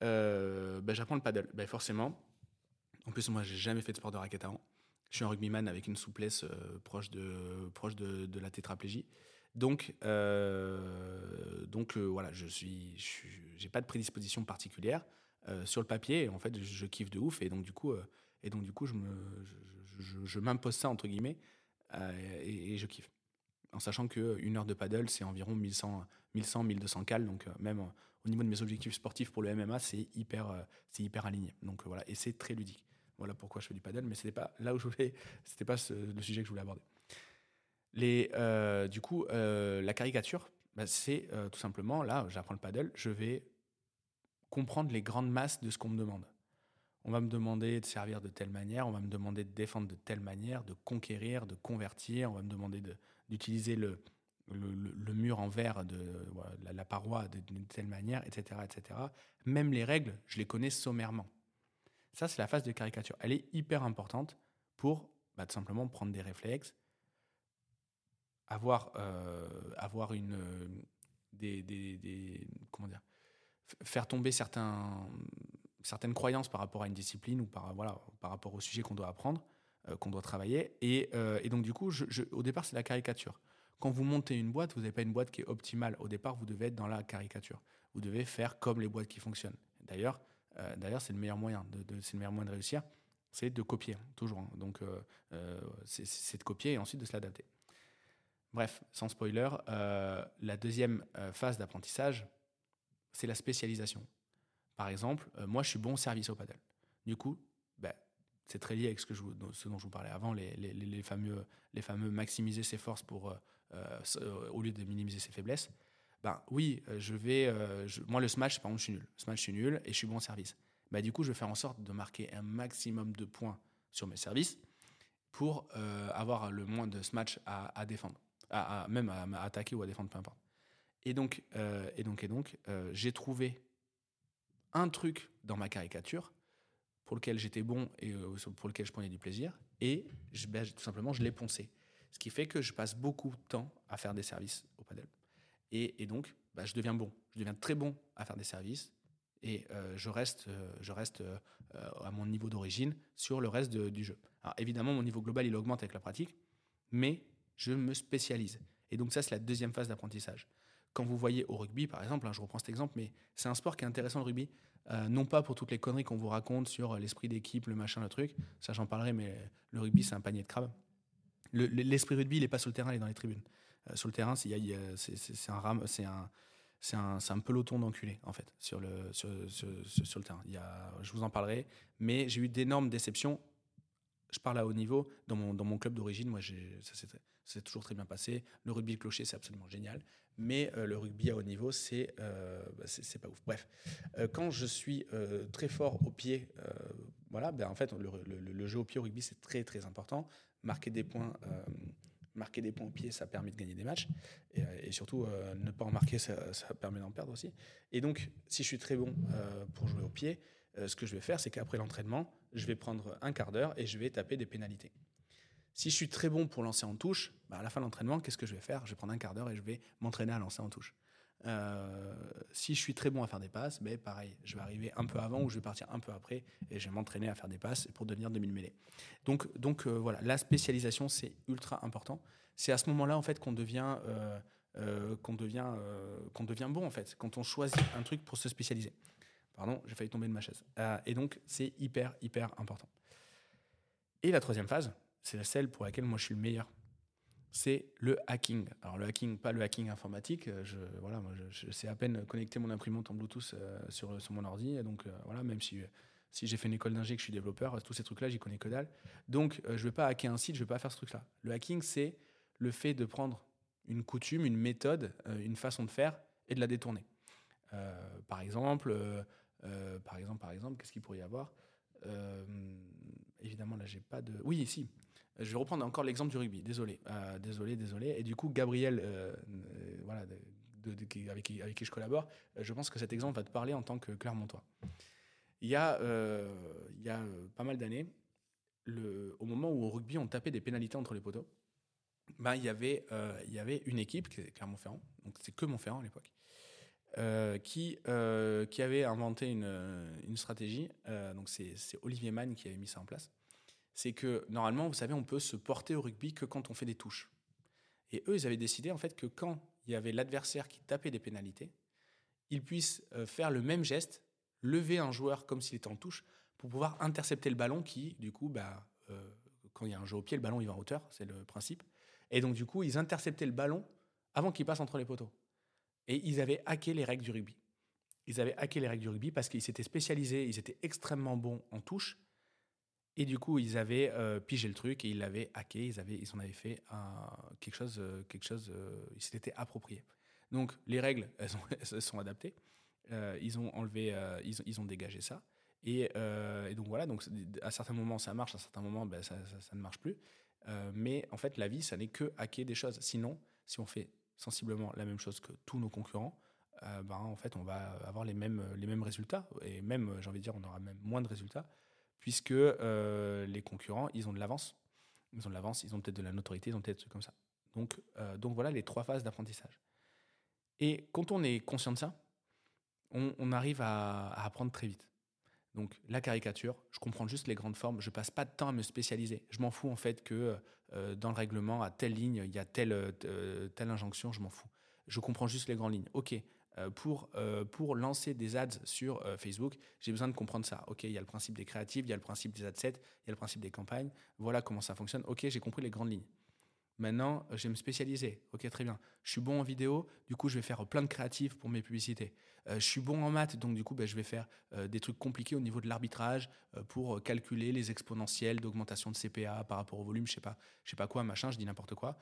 Ben, j'apprends le padel. Ben, forcément, en plus, moi, j'ai jamais fait de sport de raquette avant. Je suis un rugbyman avec une souplesse euh, proche, de, la tétraplégie. Donc, euh, euh, voilà, je suis, j'ai pas de prédisposition particulière sur le papier. En fait, je, kiffe de ouf et donc du coup, et donc du coup, je m'impose ça entre guillemets et, je kiffe. En sachant que une heure de paddle, c'est environ 1100, 1100, 1200 cales. Donc même au niveau de mes objectifs sportifs pour le MMA, c'est hyper, c'est hyper aligné. Donc voilà, et c'est très ludique. Voilà pourquoi je fais du paddle, mais c'était pas là où je voulais, c'était pas le sujet que je voulais aborder. Euh, du coup, euh, la caricature, bah, c'est euh, tout simplement là, j'apprends le paddle, je vais comprendre les grandes masses de ce qu'on me demande. On va me demander de servir de telle manière, on va me demander de défendre de telle manière, de conquérir, de convertir, on va me demander d'utiliser le, mur en verre, de, la, paroi d'une telle manière, etc., etc. Même les règles, je les connais sommairement. Ça, c'est la phase de caricature. Elle est hyper importante pour bah, tout simplement prendre des réflexes, avoir, euh, avoir une, euh, des, des, comment dire, faire tomber certaines croyances par rapport à une discipline ou par, voilà, par rapport au sujet qu'on doit apprendre, euh, qu'on doit travailler. Et, et, donc, du coup, au départ, c'est la caricature. Quand vous montez une boîte, vous n'avez pas une boîte qui est optimale. Au départ, vous devez être dans la caricature. Vous devez faire comme les boîtes qui fonctionnent. D'ailleurs, euh, d'ailleurs, c'est le meilleur moyen de, c'est le meilleur moyen de réussir, c'est de copier hein, toujours. Hein. Donc, euh, euh, c'est de copier et ensuite de se l'adapter. Bref, sans spoiler, la deuxième phase d'apprentissage, c'est la spécialisation. Par exemple, moi, je suis bon service au paddle. Du coup, ben, c'est très lié avec ce, dont je vous parlais avant, les fameux maximiser ses forces pour, au lieu de minimiser ses faiblesses ben oui, euh, je vais. Euh, moi, le smash, par exemple, je suis nul. Smash, je suis nul et je suis bon en service. Ben, du coup, je vais faire en sorte de marquer un maximum de points sur mes services pour euh, avoir le moins de smash à, défendre, à, même à, attaquer ou à défendre, peu importe. Et donc, et donc, et donc, j'ai trouvé un truc dans ma caricature pour lequel j'étais bon et pour lequel je prenais du plaisir, et je, ben, tout simplement, je l'ai poncé. Ce qui fait que je passe beaucoup de temps à faire des services au padel. Et, donc, bah, je deviens bon. Je deviens très bon à faire des services. Et euh, je reste, euh, je reste euh, à mon niveau d'origine sur le reste du jeu. Alors évidemment, mon niveau global, il augmente avec la pratique, mais je me spécialise. Et donc ça, c'est la deuxième phase d'apprentissage. Quand vous voyez au rugby, par exemple, hein, je reprends cet exemple, mais c'est un sport qui est intéressant le rugby, non pas pour toutes les conneries qu'on vous raconte sur l'esprit d'équipe, le machin, le truc, ça j'en parlerai, mais le rugby, c'est un panier de crabes. L'esprit rugby, il n'est pas sur le terrain, il est dans les tribunes. Euh, sur le terrain, c'est un c'est un c'est un, un, peloton d'enculés en fait sur le sur, sur, le terrain. Il y a, je vous en parlerai, mais j'ai eu d'énormes déceptions. Je parle à haut niveau dans mon, dans mon club d'origine. Moi, ça c'est toujours très bien passé. Le rugby clocher, c'est absolument génial. Mais le rugby à haut niveau, c'est bah, c'est pas ouf. Bref, quand je suis très fort au pied, voilà, ben en fait, le, le, jeu au pied au rugby, c'est très très important. Marquer des points marquer des points au pied, ça permet de gagner des matchs. Et, euh, surtout, euh, ne pas en marquer, ça, permet d'en perdre aussi. Et donc, si je suis très bon euh, pour jouer au pied, ce que je vais faire, c'est qu'après l'entraînement, je vais prendre un quart d'heure et je vais taper des pénalités. Si je suis très bon pour lancer en touche, bah, à la fin de l'entraînement, qu'est-ce que je vais faire? Je vais prendre un quart d'heure et je vais m'entraîner à lancer en touche. Euh, si je suis très bon à faire des passes, ben, pareil, je vais arriver un peu avant ou je vais partir un peu après et je vais m'entraîner à faire des passes pour devenir demi mêlée. Donc, donc euh, voilà, la spécialisation, c'est ultra important. C'est à ce moment-là en fait qu'on devient, euh, qu'on devient, qu'on devient bon en fait, quand on choisit un truc pour se spécialiser. Pardon, j'ai failli tomber de ma chaise. et donc, c'est hyper, hyper important. Et la troisième phase, c'est celle pour laquelle moi je suis le meilleur c'est le hacking. Alors le hacking, pas le hacking informatique. Euh, je, voilà, moi, je, sais à peine connecter mon imprimante en Bluetooth euh, sur, sur mon ordi. Donc euh, voilà, même si, si j'ai fait une école d'ingé que je suis développeur, tous ces trucs-là, j'y connais que dalle. Donc je ne vais pas hacker un site, je ne vais pas faire ce truc-là. Le hacking, c'est le fait de prendre une coutume, une méthode, une façon de faire et de la détourner. par exemple, par exemple, par exemple, qu'est-ce qu'il pourrait y avoir? Évidemment, là, j'ai pas de. Oui, ici. Je vais reprendre encore l'exemple du rugby. Désolé, euh, désolé, désolé. Et du coup, Gabriel, euh, euh, voilà, avec, qui, je collabore, je pense que cet exemple va te parler en tant que Clermontois. Il y a, il y a pas mal d'années, au moment où au rugby on tapait des pénalités entre les poteaux, ben, il, y avait, il y avait une équipe, Clermont-Ferrand, donc c'est que Montferrand à l'époque, qui, qui avait inventé une, une stratégie. donc c'est Olivier Mann qui avait mis ça en place c'est que normalement, vous savez, on peut se porter au rugby que quand on fait des touches. Et eux, ils avaient décidé en fait que quand il y avait l'adversaire qui tapait des pénalités, ils puissent euh, faire le même geste, lever un joueur comme s'il était en touche, pour pouvoir intercepter le ballon qui, du coup, bah, euh, quand il y a un jeu au pied, le ballon il va en hauteur, c'est le principe. Et donc, du coup, ils interceptaient le ballon avant qu'il passe entre les poteaux. Et ils avaient hacké les règles du rugby. Ils avaient hacké les règles du rugby parce qu'ils s'étaient spécialisés, ils étaient extrêmement bons en touche et du coup, ils avaient euh, pigé le truc et ils l'avaient hacké, ils, avaient, ils en avaient fait quelque chose, euh, quelque chose euh, ils s'étaient approprié. Donc, les règles, elles, elles sont adaptées. ils ont enlevé, ils, ont dégagé ça. Et, donc voilà, donc à certains moments ça marche, à certains moments ben, ça, ça, ne marche plus. mais en fait, la vie, ça n'est que hacker des choses. Sinon, si on fait sensiblement la même chose que tous nos concurrents, ben, en fait, on va avoir les mêmes, les mêmes résultats. Et même, j'ai envie de dire, on aura même moins de résultats puisque euh, les concurrents, ils ont de l'avance. Ils ont de l'avance, ils ont peut-être de la notoriété, ils ont peut-être des trucs comme ça. Donc, euh, donc voilà les trois phases d'apprentissage. Et quand on est conscient de ça, on, arrive à, apprendre très vite. Donc la caricature, je comprends juste les grandes formes, je passe pas de temps à me spécialiser. Je m'en fous en fait que euh, dans le règlement, à telle ligne, il y a telle, telle injonction, je m'en fous. Je comprends juste les grandes lignes. Ok, pour, euh, pour lancer des ads sur euh, Facebook, j'ai besoin de comprendre ça. Ok, il y a le principe des créatives, il y a le principe des adsets, il y a le principe des campagnes. Voilà comment ça fonctionne. Ok, j'ai compris les grandes lignes. Maintenant, je vais me spécialiser. Ok, très bien. Je suis bon en vidéo, du coup, je vais faire plein de créatifs pour mes publicités. je suis bon en maths, donc du coup, ben, je vais faire des trucs compliqués au niveau de l'arbitrage pour calculer les exponentielles d'augmentation de CPA par rapport au volume, je sais pas, je sais pas quoi, machin, je dis n'importe quoi.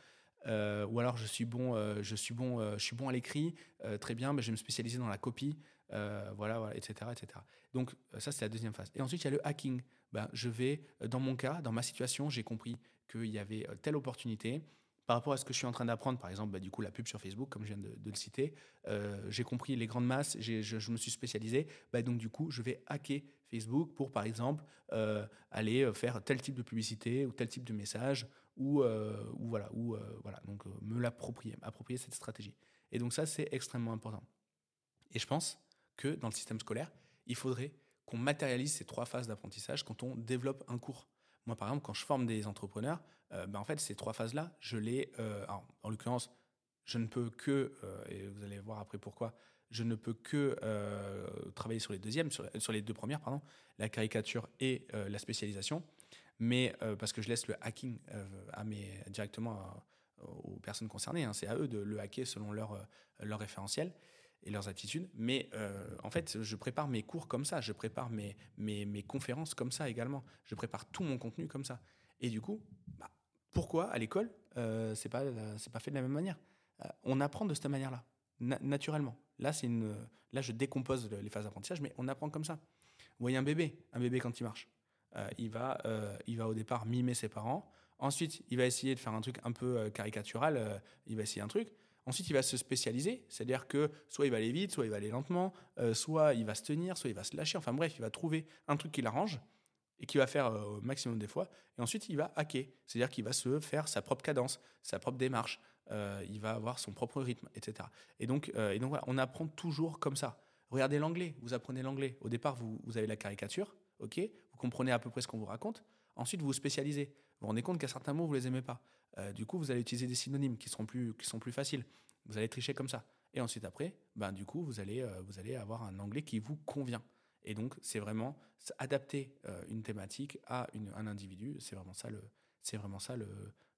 Euh, ou alors je suis bon, euh, je suis bon, euh, je suis bon à l'écrit, très bien, mais je vais me spécialiser dans la copie, voilà, voilà, etc., etc. Donc ça c'est la deuxième phase. Et ensuite il y a le hacking. Ben, je vais, dans mon cas, dans ma situation, j'ai compris qu'il y avait telle opportunité. Par rapport à ce que je suis en train d'apprendre, par exemple, ben, du coup, la pub sur Facebook, comme je viens de, le citer, j'ai compris les grandes masses, je, je, me suis spécialisé. Ben, donc, du coup, je vais hacker Facebook pour, par exemple, aller faire tel type de publicité ou tel type de message ou, euh, ou voilà, ou, euh, voilà, donc euh, me l'approprier, m'approprier cette stratégie. Et donc ça, c'est extrêmement important. Et je pense que dans le système scolaire, il faudrait qu'on matérialise ces trois phases d'apprentissage quand on développe un cours. Moi, par exemple, quand je forme des entrepreneurs, ben en fait, ces trois phases-là, je les, en l'occurrence, je ne peux que, et vous allez voir après pourquoi, je ne peux que travailler sur les deuxièmes, sur, sur, les deux premières, pardon, la caricature et la spécialisation mais euh, parce que je laisse le hacking euh, directement aux personnes concernées. Hein. c'est à eux de le hacker selon leur, euh, leur référentiel et leurs attitudes. Mais en fait, je prépare mes cours comme ça, je prépare mes, mes, mes, conférences comme ça également, je prépare tout mon contenu comme ça. Et du coup, bah, pourquoi à l'école c'est pas, pas fait de la même manière? on apprend de cette manière-là, naturellement. Là, une, là, je décompose les phases d'apprentissage, mais on apprend comme ça. Vous voyez un bébé, un bébé quand il marche, il, va, il va au départ mimer ses parents. Ensuite, il va essayer de faire un truc un peu caricatural. il va essayer un truc. Ensuite, il va se spécialiser, c'est-à-dire que soit il va aller vite, soit il va aller lentement, euh, soit il va se tenir, soit il va se lâcher. Enfin bref, il va trouver un truc qui l'arrange et qui va faire euh, au maximum des fois. Et ensuite, il va hacker, c'est-à-dire qu'il va se faire sa propre cadence, sa propre démarche. Euh, il va avoir son propre rythme, etc. Et donc, et donc voilà, on apprend toujours comme ça. Regardez l'anglais, vous apprenez l'anglais. Au départ, vous, vous avez la caricature, ok, vous comprenez à peu près ce qu'on vous raconte. Ensuite, vous vous spécialisez. Vous vous rendez compte qu'à certains mots, vous les aimez pas. Euh, du coup, vous allez utiliser des synonymes qui sont plus faciles. Vous allez tricher comme ça. Et ensuite, après, ben, du coup, vous allez, euh, avoir un anglais qui vous convient. Et donc, c'est vraiment adapter euh, une thématique à un individu. C'est vraiment ça le,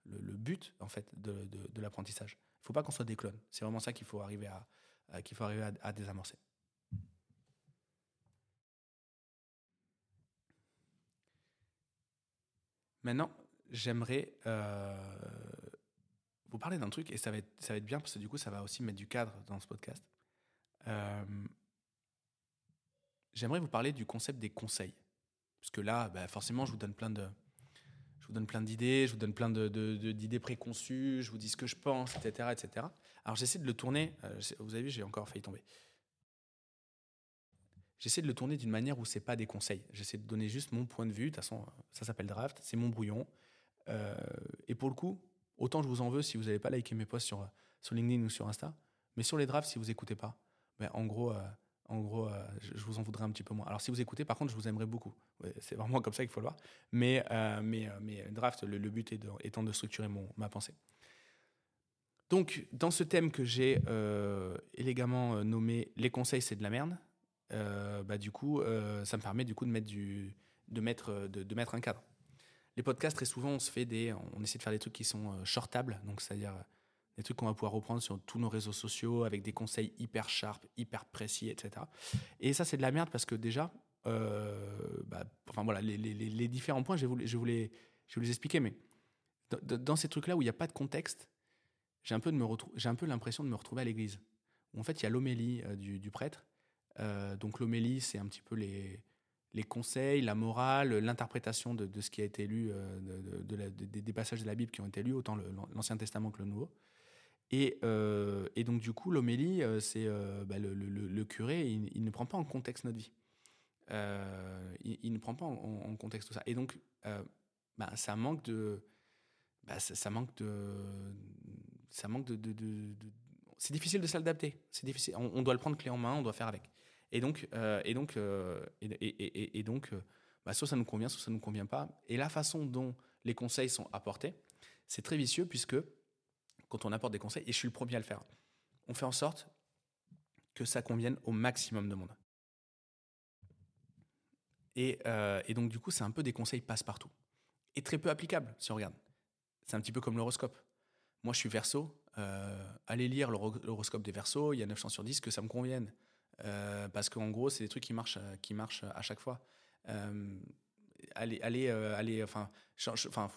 but en fait de, l'apprentissage. Il ne faut pas qu'on soit des clones. C'est vraiment ça qu'il faut arriver à désamorcer. Maintenant, j'aimerais euh, vous parler d'un truc, et ça va, être, ça va être bien, parce que du coup, ça va aussi mettre du cadre dans ce podcast. Euh, j'aimerais vous parler du concept des conseils. Parce que là, bah, forcément, je vous donne plein de... Je vous donne plein d'idées, je vous donne plein d'idées de, préconçues, je vous dis ce que je pense, etc. etc. Alors j'essaie de le tourner, euh, vous avez vu, j'ai encore failli tomber. J'essaie de le tourner d'une manière où c'est pas des conseils. J'essaie de donner juste mon point de vue. De toute façon, ça s'appelle draft, c'est mon brouillon. Euh, et pour le coup, autant je vous en veux si vous n'avez pas liké mes posts sur, sur LinkedIn ou sur Insta, mais sur les drafts, si vous écoutez pas, ben en gros, euh, en gros euh, je, vous en voudrais un petit peu moins. Alors si vous écoutez, par contre, je vous aimerais beaucoup. c'est vraiment comme ça qu'il faut le voir. Mais, mais, mais draft, le, but est étant de structurer mon, ma pensée. Donc, dans ce thème que j'ai élégamment nommé Les conseils, c'est de la merde, bah, du coup, ça me permet du coup de mettre, du, de mettre, de, de mettre un cadre les podcasts, très souvent, on se fait des, on essaie de faire des trucs qui sont euh, shortables, donc c'est-à-dire euh, des trucs qu'on va pouvoir reprendre sur tous nos réseaux sociaux avec des conseils hyper sharp, hyper précis, etc. Et ça, c'est de la merde parce que déjà, euh, bah, enfin voilà, les, différents points, je vais, vous, les, je les expliquer, mais dans, ces trucs-là où il n'y a pas de contexte, j'ai un peu, un peu l'impression de me retrouver à l'église. En fait, il y a l'homélie du, prêtre. Donc l'homélie, c'est un petit peu les, conseils, la morale, l'interprétation de, ce qui a été lu, euh, de, des passages de la Bible qui ont été lus, autant l'Ancien Testament que le Nouveau. Et, euh, donc, du coup, l'homélie, euh, c'est bah, le, curé, il, ne prend pas en contexte notre vie. Il, ne prend pas en, contexte tout ça. Et donc, bah, ça manque de. Bah, ça, manque de. Ça manque de. c'est difficile de s'adapter. C'est difficile. On, on, doit le prendre clé en main, on doit faire avec. Et donc, euh, et donc, euh, et, donc euh, bah, soit ça nous convient, soit ça ne nous convient pas. Et la façon dont les conseils sont apportés, c'est très vicieux puisque quand on apporte des conseils, et je suis le premier à le faire, on fait en sorte que ça convienne au maximum de monde. Et, donc, du coup, c'est un peu des conseils passe-partout. Et très peu applicables, si on regarde. C'est un petit peu comme l'horoscope. Moi, je suis verso. allez lire l'horoscope des versos, il y a 9 chances sur 10 que ça me convienne. Euh, parce qu'en gros, c'est des trucs qui marchent, euh, qui marchent à chaque fois. Euh, allez, allez, allez, enfin,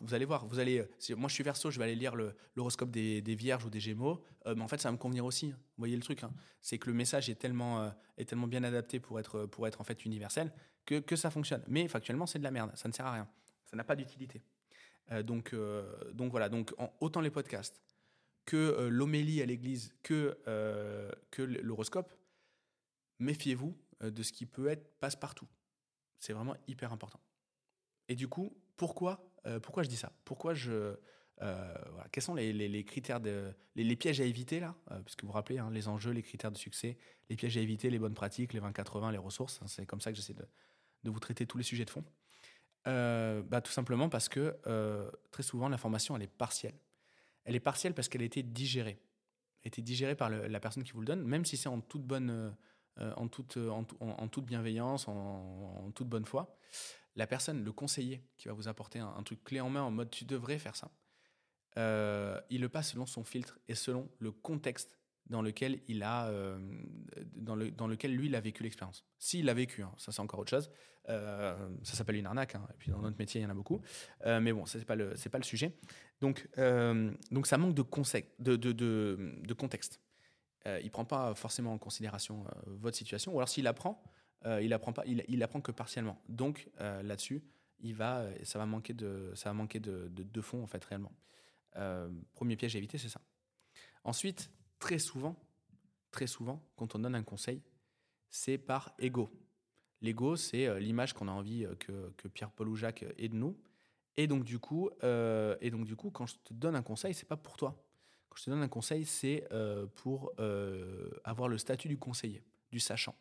vous allez voir, vous allez. moi, je suis verso, je vais aller lire l'horoscope des, Vierges ou des Gémeaux, mais en fait, ça va me convenir aussi. Hein. Vous voyez le truc, hein. c'est que le message est tellement, est tellement bien adapté pour être, pour être en fait universel que, que ça fonctionne. Mais factuellement, c'est de la merde, ça ne sert à rien, ça n'a pas d'utilité. donc, donc voilà, donc autant les podcasts que l'homélie à l'église que, que l'horoscope, méfiez-vous euh, de ce qui peut être passe-partout. C'est vraiment hyper important. Et du coup, pourquoi, euh, pourquoi je dis ça? Pourquoi je, euh, Quels sont les, critères, de, les, pièges à éviter là? Puisque vous vous rappelez, hein, les enjeux, les critères de succès, les pièges à éviter, les bonnes pratiques, les 20-80, les ressources. Hein, c'est comme ça que j'essaie de, vous traiter tous les sujets de fond. bah, tout simplement parce que très souvent, l'information, elle est partielle. Elle est partielle parce qu'elle a été digérée. Elle a été digérée par la personne qui vous le donne, même si c'est en toute bonne euh, en, toute, en, toute bienveillance, en, toute bonne foi. La personne, le conseiller qui va vous apporter un, truc clé en main en mode tu devrais faire ça, euh, il le passe selon son filtre et selon le contexte dans lequel il a, euh, dans, le, dans lequel lui, il a vécu l'expérience. S'il l'a vécu, hein, ça c'est encore autre chose. Euh, ça s'appelle une arnaque. Hein, et puis dans notre métier, il y en a beaucoup. Euh, mais bon, c'est pas pas le sujet. Donc, donc ça manque de contexte. Il prend pas forcément en considération votre situation. Ou alors s'il apprend, il apprend pas, il, apprend que partiellement. Donc là-dessus, il va, ça va manquer de, ça va manquer de, de, fond en fait réellement. premier piège à éviter, c'est ça. Ensuite, très souvent, très souvent, quand on donne un conseil, c'est par ego. L'ego, c'est euh, l'image qu'on a envie euh, que, Pierre-Paul ou Jacques ait de nous. Et donc, du coup, euh, et donc, du coup quand je te donne un conseil, c'est pas pour toi. Je te donne un conseil, c'est pour avoir le statut du conseiller, du sachant.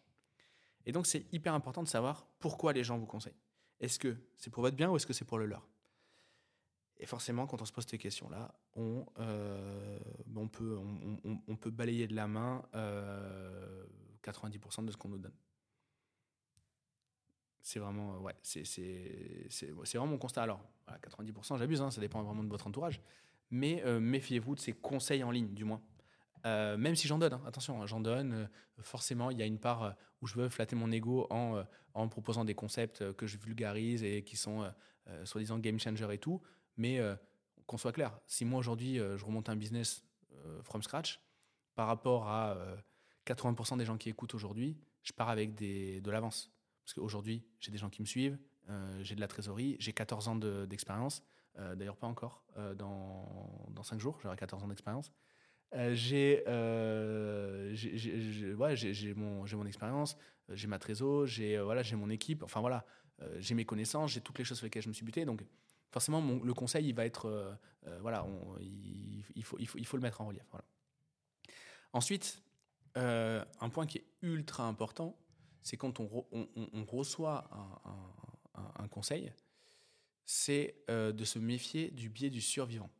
Et donc, c'est hyper important de savoir pourquoi les gens vous conseillent. Est-ce que c'est pour votre bien ou est-ce que c'est pour le leur? Et forcément, quand on se pose ces questions-là, on, euh, peut, balayer de la main 90% euh, de ce qu'on nous donne. C'est vraiment, ouais, c'est, vraiment mon constat. Alors, 90%, j'abuse, hein, ça dépend vraiment de votre entourage. Mais euh, méfiez-vous de ces conseils en ligne, du moins. même si j'en donne, hein, attention, hein, j'en donne, forcément, il y a une part où je veux flatter mon ego en, proposant des concepts que je vulgarise et qui sont soi-disant game changer et tout. Mais euh, qu'on soit clair, si moi aujourd'hui euh, je remonte un business euh, from scratch, par rapport à 80% des gens qui écoutent aujourd'hui, je pars avec de l'avance. Parce qu'aujourd'hui, j'ai des gens qui me suivent, j'ai de la trésorerie, j'ai 14 ans d'expérience. D'ailleurs, pas encore. dans, dans 5 jours, j'aurai 14 ans d'expérience. j'ai ouais, mon, mon expérience, j'ai ma trésor, j'ai voilà, mon équipe, enfin voilà, j'ai mes connaissances, j'ai toutes les choses sur lesquelles je me suis buté. Donc, forcément, le conseil, il va être. Euh, euh, voilà, il, faut, il, faut, il faut le mettre en relief. Voilà. Ensuite, euh, un point qui est ultra important, c'est quand on, on, reçoit un, conseil, c'est de se méfier du biais du survivant.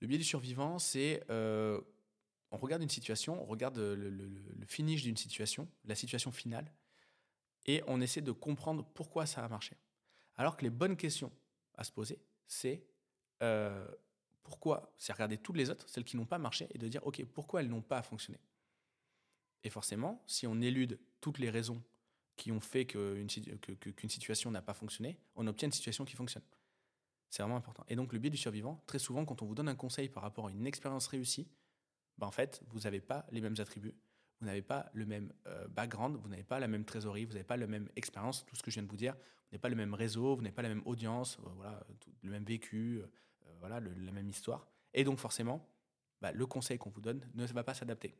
Le biais du survivant, c'est on regarde une situation, on regarde le, le finish d'une situation, la situation finale, et on essaie de comprendre pourquoi ça a marché. Alors que les bonnes questions à se poser, c'est euh, pourquoi, c'est regarder toutes les autres, celles qui n'ont pas marché, et de dire, OK, pourquoi elles n'ont pas fonctionné? Et forcément, si on élude toutes les raisons qui ont fait qu'une situation n'a pas fonctionné, on obtient une situation qui fonctionne. C'est vraiment important. Et donc, le biais du survivant, très souvent, quand on vous donne un conseil par rapport à une expérience réussie, ben en fait, vous n'avez pas les mêmes attributs, vous n'avez pas le même euh, background, vous n'avez pas la même trésorerie, vous n'avez pas la même expérience, tout ce que je viens de vous dire, vous n'avez pas le même réseau, vous n'avez pas la même audience, euh, voilà, le même vécu, euh, voilà, la même histoire. Et donc forcément, bah, le conseil qu'on vous donne ne va pas s'adapter.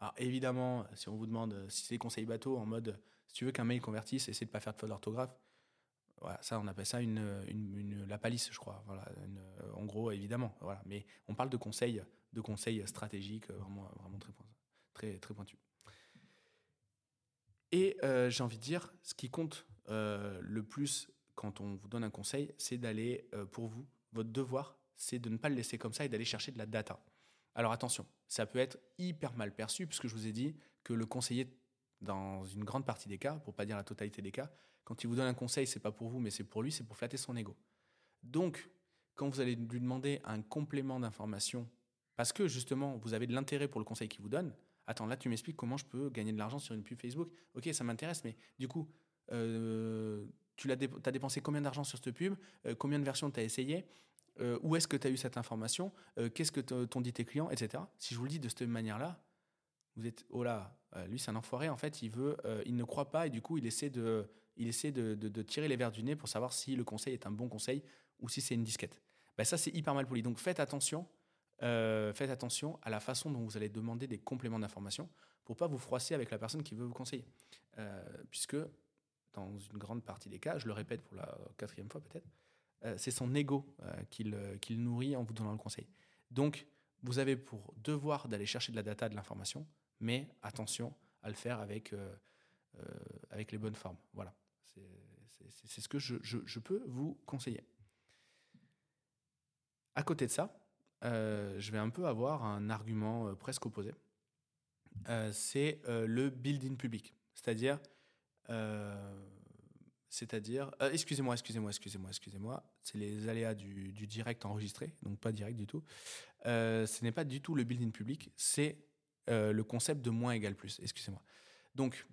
Alors évidemment, si on vous demande si c'est des conseils bateaux en mode si tu veux qu'un mail convertisse, essaie de pas faire de faute d'orthographe. Voilà, ça, on appelle ça une, une, la palisse, je crois. Voilà, en gros, évidemment. Voilà. Mais on parle de conseils, de conseils stratégiques, vraiment, vraiment très, très, très pointu. Et euh, j'ai envie de dire, ce qui compte euh, le plus quand on vous donne un conseil, c'est d'aller, euh, pour vous, votre devoir, c'est de ne pas le laisser comme ça et d'aller chercher de la data. Alors attention, ça peut être hyper mal perçu, puisque je vous ai dit que le conseiller, dans une grande partie des cas, pour pas dire la totalité des cas, quand il vous donne un conseil, c'est pas pour vous, mais c'est pour lui, c'est pour flatter son ego. Donc, quand vous allez lui demander un complément d'information, parce que justement, vous avez de l'intérêt pour le conseil qu'il vous donne, Attends, là, tu m'expliques comment je peux gagner de l'argent sur une pub Facebook. Ok, ça m'intéresse, mais du coup, euh, tu as, dépensé combien d'argent sur cette pub? Euh, Combien de versions tu as essayé? Euh, Où est-ce que tu as eu cette information Qu'est-ce que t'ont dit tes clients Etc. Si je vous le dis de cette manière-là, vous êtes, oh là, lui, c'est un enfoiré. En fait, il, veut, il ne croit pas et du coup, il essaie, de, il essaie de, tirer les verres du nez pour savoir si le conseil est un bon conseil ou si c'est une disquette. Ben, ça, c'est hyper mal poli. Donc, faites attention euh, faites attention à la façon dont vous allez demander des compléments d'information pour pas vous froisser avec la personne qui veut vous conseiller. Euh, puisque dans une grande partie des cas, je le répète pour la quatrième fois peut-être, euh, c'est son ego qu'il nourrit en vous donnant le conseil. Donc, vous avez pour devoir d'aller chercher de la data, de l'information, mais attention à le faire avec, les bonnes formes. Voilà, c'est ce que je, peux vous conseiller. À côté de ça, euh, je vais un peu avoir un argument euh, presque opposé. Euh, c'est le building public. C'est-à-dire, c'est-à-dire, excusez-moi, excusez-moi, excusez-moi, excusez-moi, c'est les aléas du, direct enregistré, donc pas direct du tout. ce n'est pas du tout le building public, c'est le concept de moins égale plus. Excusez-moi. Donc,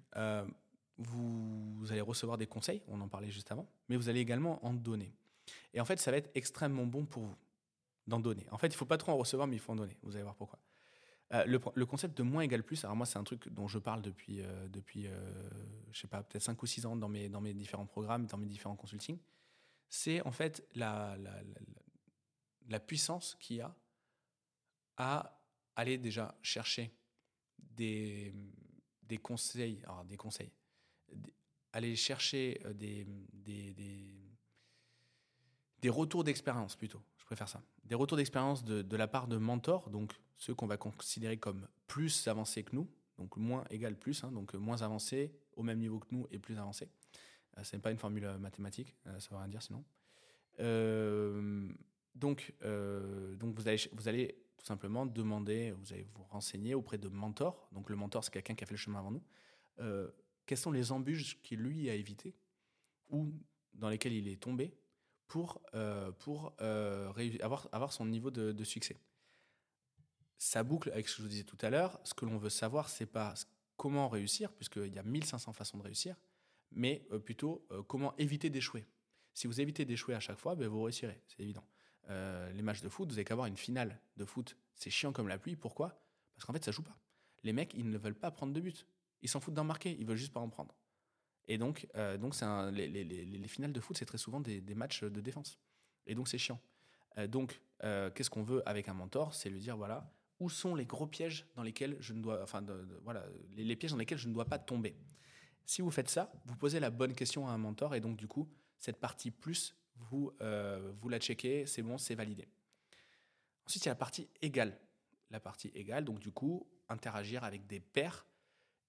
vous, allez recevoir des conseils, on en parlait juste avant, mais vous allez également en donner. Et en fait, ça va être extrêmement bon pour vous d'en donner. En fait, il ne faut pas trop en recevoir, mais il faut en donner. Vous allez voir pourquoi. Euh, le, concept de moins égale plus, alors moi, c'est un truc dont je parle depuis, euh, depuis euh, je sais pas, peut-être 5 ou 6 ans dans mes, dans mes différents programmes, dans mes différents consultings. C'est en fait la, la, la puissance qu'il y a à aller déjà chercher des, des conseils, alors des conseils, aller chercher euh, des, des, des, retours d'expérience plutôt, préfère ça. Des retours d'expérience de, la part de mentors, donc ceux qu'on va considérer comme plus avancés que nous, donc moins égal plus, hein, donc moins avancés, au même niveau que nous et plus avancés. Euh, ce n'est pas une formule euh, mathématique, ça ne veut rien dire sinon. donc, donc vous, allez, vous allez tout simplement demander, vous allez vous renseigner auprès de mentors. Donc le mentor, c'est quelqu'un qui a fait le chemin avant nous quelles sont les embûches qu'il lui a évitées ou dans lesquelles il est tombé pour, euh, pour euh, avoir, avoir son niveau de, succès. Ça boucle avec ce que je vous disais tout à l'heure. Ce que l'on veut savoir, c'est pas comment réussir, puisqu'il y a 1500 façons de réussir, mais euh, plutôt comment éviter d'échouer. Si vous évitez d'échouer à chaque fois, ben, vous réussirez, c'est évident. les matchs de foot, vous n'avez qu'à avoir une finale de foot. C'est chiant comme la pluie. Pourquoi? Parce qu'en fait, ça joue pas. Les mecs, ils ne veulent pas prendre de but. Ils s'en foutent d'en marquer, ils veulent juste pas en prendre. Et donc, euh, donc un, les, les, les, finales de foot, c'est très souvent des, des, matchs de défense. Et donc, c'est chiant. Euh, donc, euh, qu'est-ce qu'on veut avec un mentor? C'est lui dire voilà, où sont les gros pièges dans lesquels je ne dois, enfin, voilà, les, pièges dans lesquels je ne dois pas tomber? Si vous faites ça, vous posez la bonne question à un mentor, et donc, du coup, cette partie plus, vous, vous la checkez, c'est bon, c'est validé. Ensuite, il y a la partie égale. La partie égale, donc, du coup, interagir avec des pairs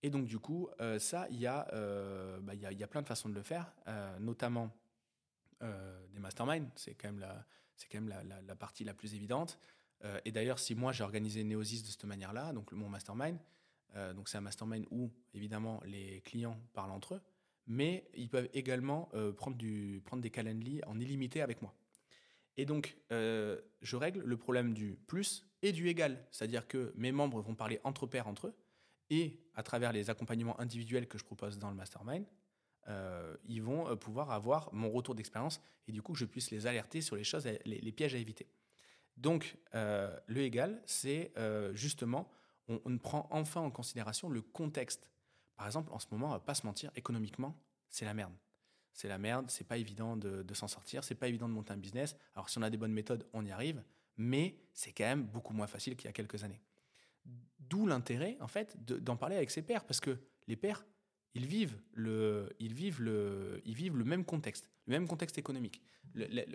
et donc, du coup, euh, ça, euh, bah, il y, a, y, a, plein de façons de le faire, euh, notamment des masterminds. C'est quand même, la, quand même la, partie la plus évidente. et d'ailleurs, si moi, j'ai organisé Neosis de cette manière-là, donc mon mastermind, donc c'est un mastermind où, évidemment, les clients parlent entre eux, mais ils peuvent également prendre, du, prendre des calendly en illimité avec moi. Et donc, je règle le problème du plus et du égal. C'est-à-dire que mes membres vont parler entre pairs entre eux, et à travers les accompagnements individuels que je propose dans le mastermind, euh, ils vont euh, pouvoir avoir mon retour d'expérience et du coup je puisse les alerter sur les choses, les, pièges à éviter. Donc euh, le égal, c'est justement, on, prend enfin en considération le contexte. Par exemple, en ce moment, on pas se mentir, économiquement, c'est la merde. C'est la merde, c'est pas évident de, de s'en sortir, c'est pas évident de monter un business. Alors si on a des bonnes méthodes, on y arrive, mais c'est quand même beaucoup moins facile qu'il y a quelques années. D'où l'intérêt, en fait, d'en parler avec ses pairs, parce que les pairs, ils vivent le, ils vivent le, ils vivent le même contexte, le même contexte économique.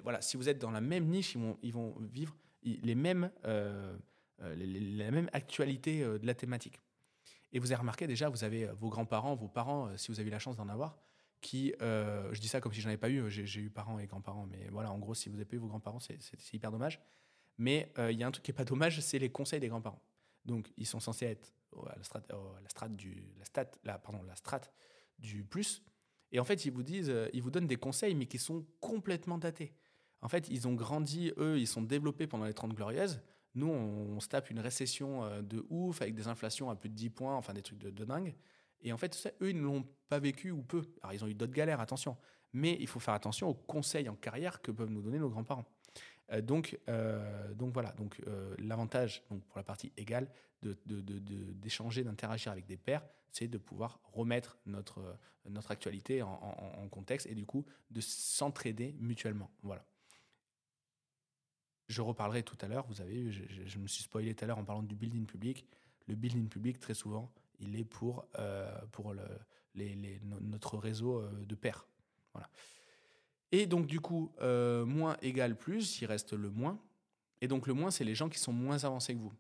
voilà, si vous êtes dans la même niche, ils vont, ils vont vivre les mêmes, euh, euh, la même actualité euh, de la thématique. Et vous avez remarqué déjà, vous avez vos grands-parents, vos parents, si vous avez eu la chance d'en avoir, qui, je dis ça comme si j'en avais pas eu, j'ai eu parents et grands-parents, mais voilà, en gros, si vous n'avez pas eu vos grands-parents, c'est hyper dommage. Mais il y a un truc qui est pas dommage, c'est les conseils des grands-parents. Donc, ils sont censés être à la strate, du, la la, pardon, la strate du plus. Et en fait, ils vous disent, euh, ils vous donnent des conseils, mais qui sont complètement datés. En fait, ils ont grandi, eux, ils sont développés pendant les 30 glorieuses. Nous, on, se tape une récession euh, de ouf, avec des inflations à plus de 10 points, enfin des trucs de, dingue. Et en fait, eux, ils ne l'ont pas vécu ou peu. Alors, ils ont eu d'autres galères, attention. Mais il faut faire attention aux conseils en carrière que peuvent nous donner nos grands-parents. Euh, donc, euh, donc voilà, donc euh, l'avantage donc pour la partie égale d'échanger, d'interagir avec des pairs, c'est de pouvoir remettre notre, notre actualité en, contexte et du coup de s'entraider mutuellement. Voilà. Je reparlerai tout à l'heure, vous avez vu, je, me suis spoilé tout à l'heure en parlant du building public. Le building public, très souvent, il est pour, pour le, notre réseau de pairs. Voilà. Et donc, du coup, euh, moins égale plus, il reste le moins. Et donc, le moins, c'est les gens qui sont moins avancés que vous.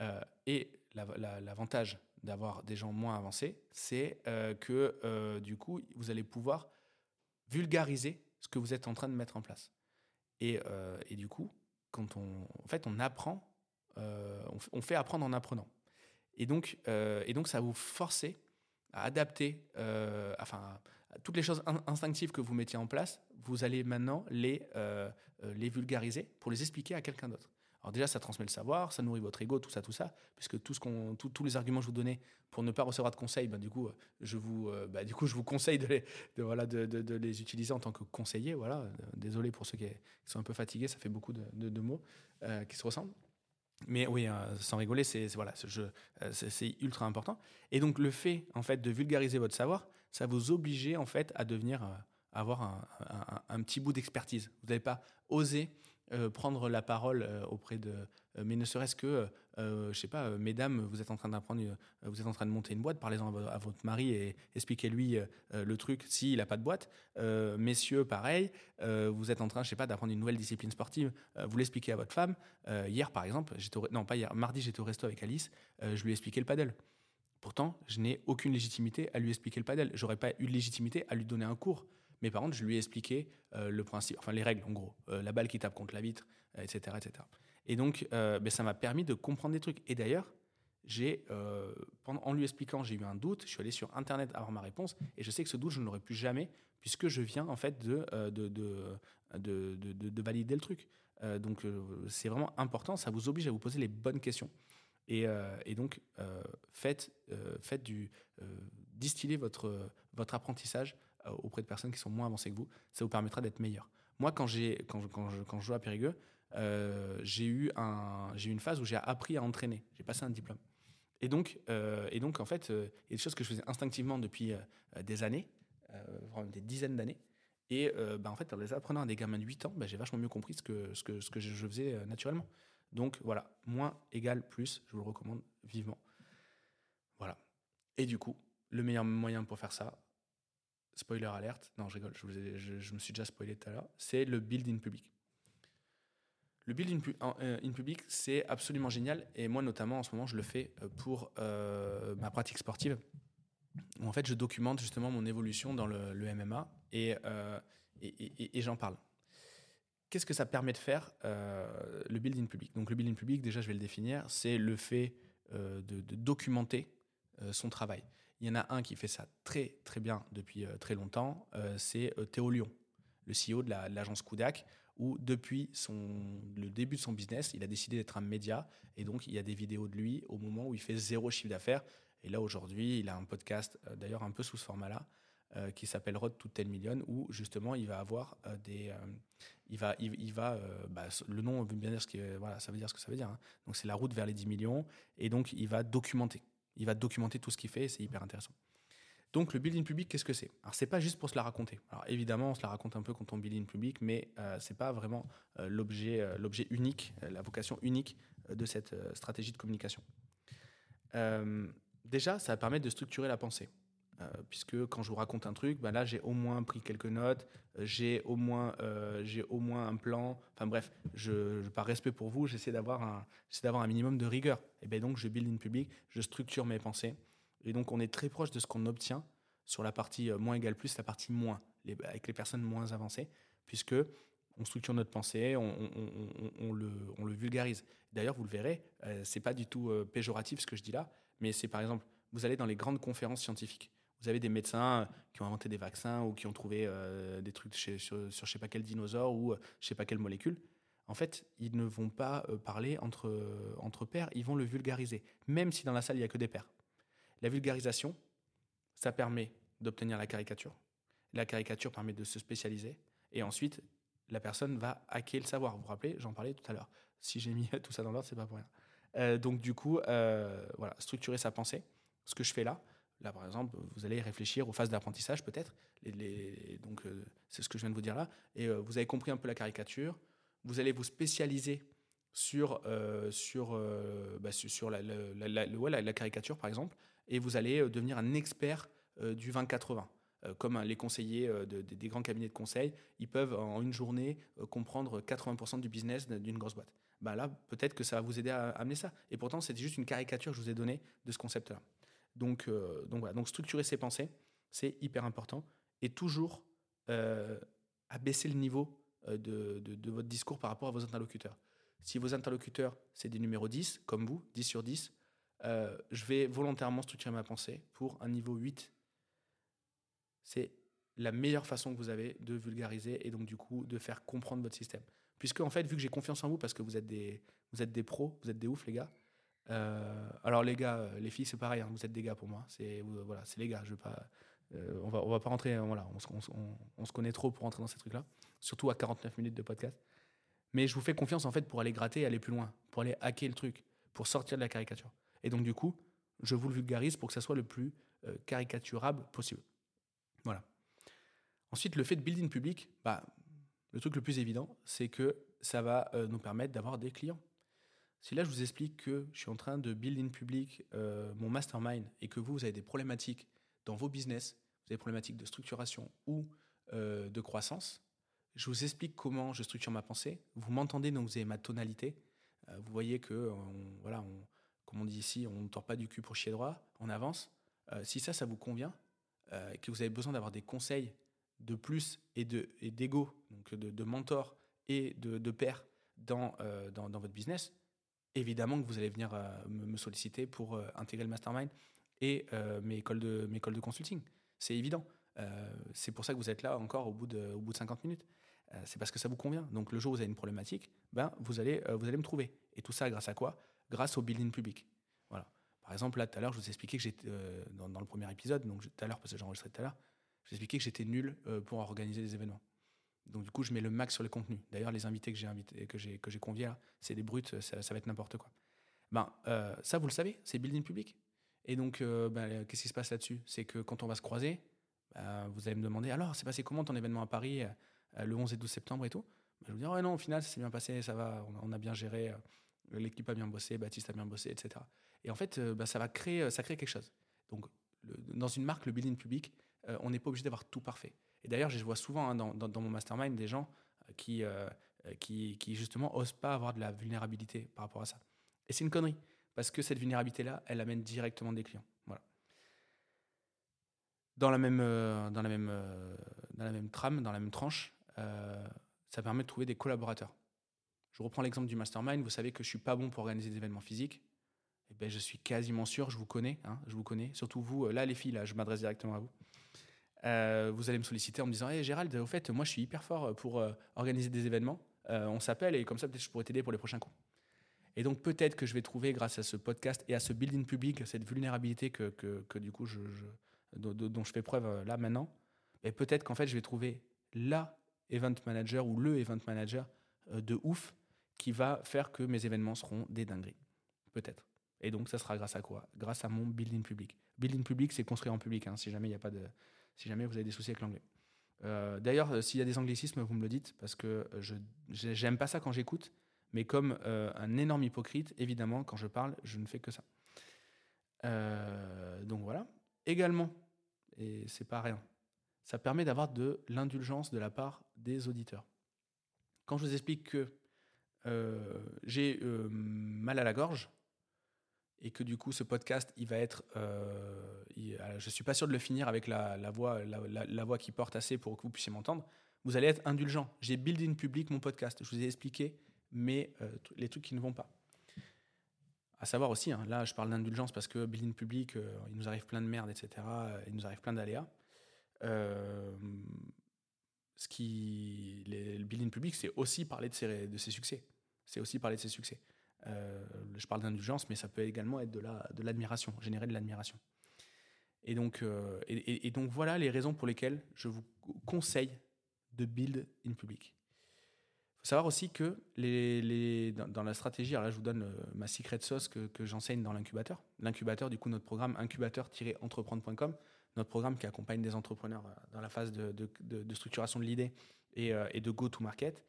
Euh, et l'avantage d'avoir des gens moins avancés, c'est euh, que, du coup, vous allez pouvoir vulgariser ce que vous êtes en train de mettre en place. Et, du coup, quand on, en fait, on apprend, on, fait apprendre en apprenant. Et donc, et donc ça va vous forcer à adapter, enfin, toutes les choses instinctives que vous mettiez en place, vous allez maintenant les, euh, euh, les vulgariser pour les expliquer à quelqu'un d'autre. Alors déjà, ça transmet le savoir, ça nourrit votre ego, tout ça, tout ça, puisque tous les arguments que je vous donnais pour ne pas recevoir de conseils, ben, du, coup, je vous, bah, du coup, je vous conseille de les, utiliser en tant que conseiller. Voilà. Désolé pour ceux qui, sont un peu fatigués, ça fait beaucoup de, mots qui se ressemblent. Mais oui, sans rigoler, c'est ultra important. Et donc le fait en fait de vulgariser votre savoir, ça vous oblige en fait à devenir avoir un, petit bout d'expertise. Vous n'allez pas oser euh, prendre la parole euh, auprès de, euh, mais ne serait-ce que, je sais pas, mesdames, vous êtes en train d'apprendre, vous êtes en train de monter une boîte, parlez-en à, votre mari et expliquez-lui le truc s'il n'a pas de boîte. messieurs, pareil, vous êtes en train, je sais pas, d'apprendre une nouvelle discipline sportive, vous l'expliquez à votre femme. hier, par exemple, j'étais non pas hier, mardi, j'étais au resto avec Alice, je lui ai expliqué le paddle. Pourtant, je n'ai aucune légitimité à lui expliquer le paddle. J'aurais pas eu de légitimité à lui donner un cours. Mais par contre, je lui ai expliqué euh, le principe, enfin les règles en gros, euh, la balle qui tape contre la vitre, etc., etc. Et donc, euh, ben, ça m'a permis de comprendre des trucs. Et d'ailleurs, en lui expliquant, j'ai eu un doute. Je suis allé sur Internet avoir ma réponse, et je sais que ce doute, je ne l'aurai plus jamais, puisque je viens en fait de, de valider le truc. donc, c'est vraiment important. Ça vous oblige à vous poser les bonnes questions. Et, et donc, faites, faites du distiller votre votre apprentissage euh, auprès de personnes qui sont moins avancées que vous. Ça vous permettra d'être meilleur. Moi, quand, j'ai, quand, je, quand, je, quand jouais à Périgueux, euh, j'ai, eu un, eu une phase où j'ai appris à entraîner. J'ai passé un diplôme. Et donc, euh, et donc en fait, il y a des choses que je faisais instinctivement depuis des années, vraiment des dizaines d'années. Et bah, en fait, en les apprenant à des gamins de 8 ans, bah, j'ai vachement mieux compris ce que, ce que, ce que je faisais naturellement. Donc voilà, moins égale plus, je vous le recommande vivement. Voilà. Et du coup, le meilleur moyen pour faire ça, spoiler alerte, non, je rigole, je, me suis déjà spoilé tout à l'heure, c'est le build in public. Le build in, euh, in public, c'est absolument génial. Et moi, notamment, en ce moment, je le fais euh, pour euh, ma pratique sportive. En fait, je documente justement mon évolution dans le, MMA et, j'en parle. Qu'est-ce que ça permet de faire, le build in public? Donc, le build in public, déjà, je vais le définir, c'est le fait de, de, documenter son travail. Il y en a un qui fait ça très très bien depuis euh, très longtemps, euh, c'est euh, Théo Lyon, le CEO de l'agence Kudak, où depuis son, le début de son business, il a décidé d'être un média, et donc il y a des vidéos de lui au moment où il fait zéro chiffre d'affaires. Et là aujourd'hui, il a un podcast, d'ailleurs un peu sous ce format-là, qui s'appelle Road to 10 Million, où justement il va avoir des, il va, va, bah, le nom veut bien dire ce que, voilà, ça veut dire que ça veut dire. Hein. C'est la route vers les 10 millions, et donc il va documenter. Il va documenter tout ce qu'il fait c'est hyper intéressant. Donc le building public, qu'est-ce que c'est? Alors c'est pas juste pour se la raconter. Alors évidemment, on se la raconte un peu quand on build public, mais euh, c'est pas vraiment euh, l'objet, euh, l'objet unique, la vocation unique de cette stratégie de communication. déjà, ça va permettre de structurer la pensée. Puisque quand je vous raconte un truc, ben là j'ai au moins pris quelques notes, j'ai au moins j'ai au moins un plan. Enfin bref, je, par respect pour vous, j'essaie d'avoir un d'avoir un minimum de rigueur. Et ben donc je build in public, je structure mes pensées. Et donc, on est très proche de ce qu'on obtient sur la partie euh, moins égale plus, la partie moins, avec les personnes moins avancées, puisque on structure notre pensée, on, le, on le, vulgarise. D'ailleurs, vous le verrez, euh, c'est pas du tout euh, péjoratif ce que je dis là, mais c'est par exemple, vous allez dans les grandes conférences scientifiques. Vous avez des médecins qui ont inventé des vaccins ou qui ont trouvé des trucs sur, je sais pas quel dinosaure ou je sais pas quelle molécule. En fait, ils ne vont pas parler entre, entre pairs, ils vont le vulgariser, même si dans la salle il y a que des pairs. La vulgarisation, ça permet d'obtenir la caricature. La caricature permet de se spécialiser. Et ensuite, la personne va hacker le savoir. Vous vous rappelez, j'en parlais tout à l'heure. Si j'ai mis tout ça dans l'ordre, c'est pas pour rien. Euh, donc du coup, euh, voilà, structurer sa pensée. Ce que je fais là, là par exemple, vous allez réfléchir aux phases d'apprentissage peut-être. donc euh, c'est ce que je viens de vous dire là. Et vous avez compris un peu la caricature. Vous allez vous spécialiser sur, sur, bah, sur la, la, caricature par exemple et vous allez euh, devenir un expert euh, du 20-80 euh, comme les conseillers des grands cabinets de conseil, ils peuvent en une journée comprendre 80% du business d'une grosse boîte. Bah là, peut-être que ça va vous aider à amener ça. Et pourtant, c'est juste une caricature que je vous ai donnée de ce concept-là. Donc, donc voilà, donc structurer ses pensées, c'est hyper important. Et toujours abaisser le niveau de, de, de, votre discours par rapport à vos interlocuteurs. Si vos interlocuteurs, c'est des numéros 10, comme vous, 10 sur 10, euh, je vais volontairement structurer ma pensée pour un niveau 8. C'est la meilleure façon que vous avez de vulgariser et donc du coup de faire comprendre votre système. Puisque en fait, vu que j'ai confiance en vous parce que vous êtes des, Vous êtes des pros, vous êtes des oufs, les gars. Euh, alors, les gars, les filles, c'est pareil, hein, vous êtes des gars pour moi. C'est voilà, c'est les gars. Je veux pas, on, va, on va pas rentrer, voilà, on, se connaît trop pour rentrer dans ces trucs-là, surtout à 49 minutes de podcast. Mais je vous fais confiance en fait pour aller gratter, aller plus loin, pour aller hacker le truc, pour sortir de la caricature. Et donc, du coup, je vous le vulgarise pour que ça soit le plus caricaturable possible. Voilà. Ensuite, le fait de building public, bah, le truc le plus évident, c'est que ça va euh, nous permettre d'avoir des clients. Si là, je vous explique que je suis en train de build in public euh, mon mastermind et que vous, vous avez des problématiques dans vos business, vous avez des problématiques de structuration ou euh, de croissance, je vous explique comment je structure ma pensée. Vous m'entendez, donc vous avez ma tonalité. vous voyez que, voilà, comme on dit ici, on ne tord pas du cul pour chier droit, on avance. si ça, ça vous convient, et que vous avez besoin d'avoir des conseils de plus et d'ego, donc de, mentor et de, de père dans, euh, dans, dans, votre business, évidemment que vous allez venir euh, me, solliciter pour euh, intégrer le mastermind et mes, écoles de, mes écoles de consulting. C'est évident. c'est pour ça que vous êtes là encore au bout de, au bout de 50 minutes. c'est parce que ça vous convient. Donc le jour où vous avez une problématique, ben, vous, allez, vous allez me trouver. Et tout ça grâce à quoi? Grâce au building public. Voilà. Par exemple, là, tout à l'heure, je vous ai expliqué que j'étais dans, le premier épisode, donc tout à l'heure, parce que j'ai tout à l'heure, que j'étais nul euh, pour organiser des événements. Donc du coup, je mets le max sur le contenu. D'ailleurs, les invités que j'ai invités, que j'ai que j'ai conviés là, c'est des brutes, ça, va être n'importe quoi. Ben euh, ça, vous le savez, c'est building public. Et donc, euh, ben, qu'est-ce qui se passe là-dessus? C'est que quand on va se croiser, ben, vous allez me demander alors, c'est passé comment ton événement à Paris le 11 et 12 septembre et tout? Ben, Je vous dis ouais non, au final, ça s'est bien passé, ça va, on a, bien géré, l'équipe a bien bossé, Baptiste a bien bossé, etc. Et en fait, ben, ça va créer, ça crée quelque chose. Donc, dans une marque, le building public, euh, on n'est pas obligé d'avoir tout parfait. Et d'ailleurs, je vois souvent hein, dans, mon mastermind des gens euh, qui, euh, qui, qui, justement osent pas avoir de la vulnérabilité par rapport à ça. Et c'est une connerie, parce que cette vulnérabilité-là, elle amène directement des clients. Voilà. Dans la même, dans la même, dans la même trame, dans la même tranche, ça permet de trouver des collaborateurs. Je reprends l'exemple du mastermind. Vous savez que je suis pas bon pour organiser des événements physiques. Eh ben, je suis quasiment sûr, je vous connais, hein, je vous connais. Surtout vous, là les filles, là, je m'adresse directement à vous. Euh, vous allez me solliciter en me disant hey, Gérald, au fait, moi je suis hyper fort pour euh, organiser des événements. Euh, on s'appelle et comme ça, peut-être je pourrais t'aider pour les prochains coups. Et donc peut-être que je vais trouver, grâce à ce podcast et à ce building public, cette vulnérabilité que, que, du coup dont je fais preuve là maintenant, et peut-être qu'en fait je vais trouver la event manager ou le event manager de ouf qui va faire que mes événements seront des dingueries. Peut-être. Et donc ça sera grâce à quoi? Grâce à mon building public. Building public, c'est construire en public, hein, si jamais il n'y a pas de si jamais vous avez des soucis avec l'anglais. Euh, d'ailleurs, euh, s'il y a des anglicismes, vous me le dites, parce que je j'aime pas ça quand j'écoute, mais comme euh, un énorme hypocrite, évidemment, quand je parle, je ne fais que ça. donc voilà. Également, et c'est pas rien, ça permet d'avoir de l'indulgence de la part des auditeurs. Quand je vous explique que j'ai mal à la gorge, et que du coup ce podcast il va être euh, euh, je suis pas sûr de le finir avec la, voix la, voix qui porte assez pour que vous puissiez m'entendre. Vous allez être indulgent. J'ai build in public mon podcast. Je vous ai expliqué mais euh, les trucs qui ne vont pas. À savoir aussi hein, là je parle d'indulgence parce que build in public il nous arrive plein de merde etc il nous arrive plein d'aléas. Ce qui le build in public c'est aussi parler de ses succès. C'est aussi parler de ses succès euh, je parle d'indulgence, mais ça peut également être de l'admiration, de générer de l'admiration. Et donc, euh, et, donc voilà les raisons pour lesquelles je vous conseille de build in public. Il faut savoir aussi que dans, la stratégie, alors là je vous donne euh, ma secret sauce que, j'enseigne dans l'incubateur. L'incubateur, du coup, notre programme incubateur-entreprendre.com, notre programme qui accompagne des entrepreneurs dans la phase de, structuration de l'idée et, de go-to-market.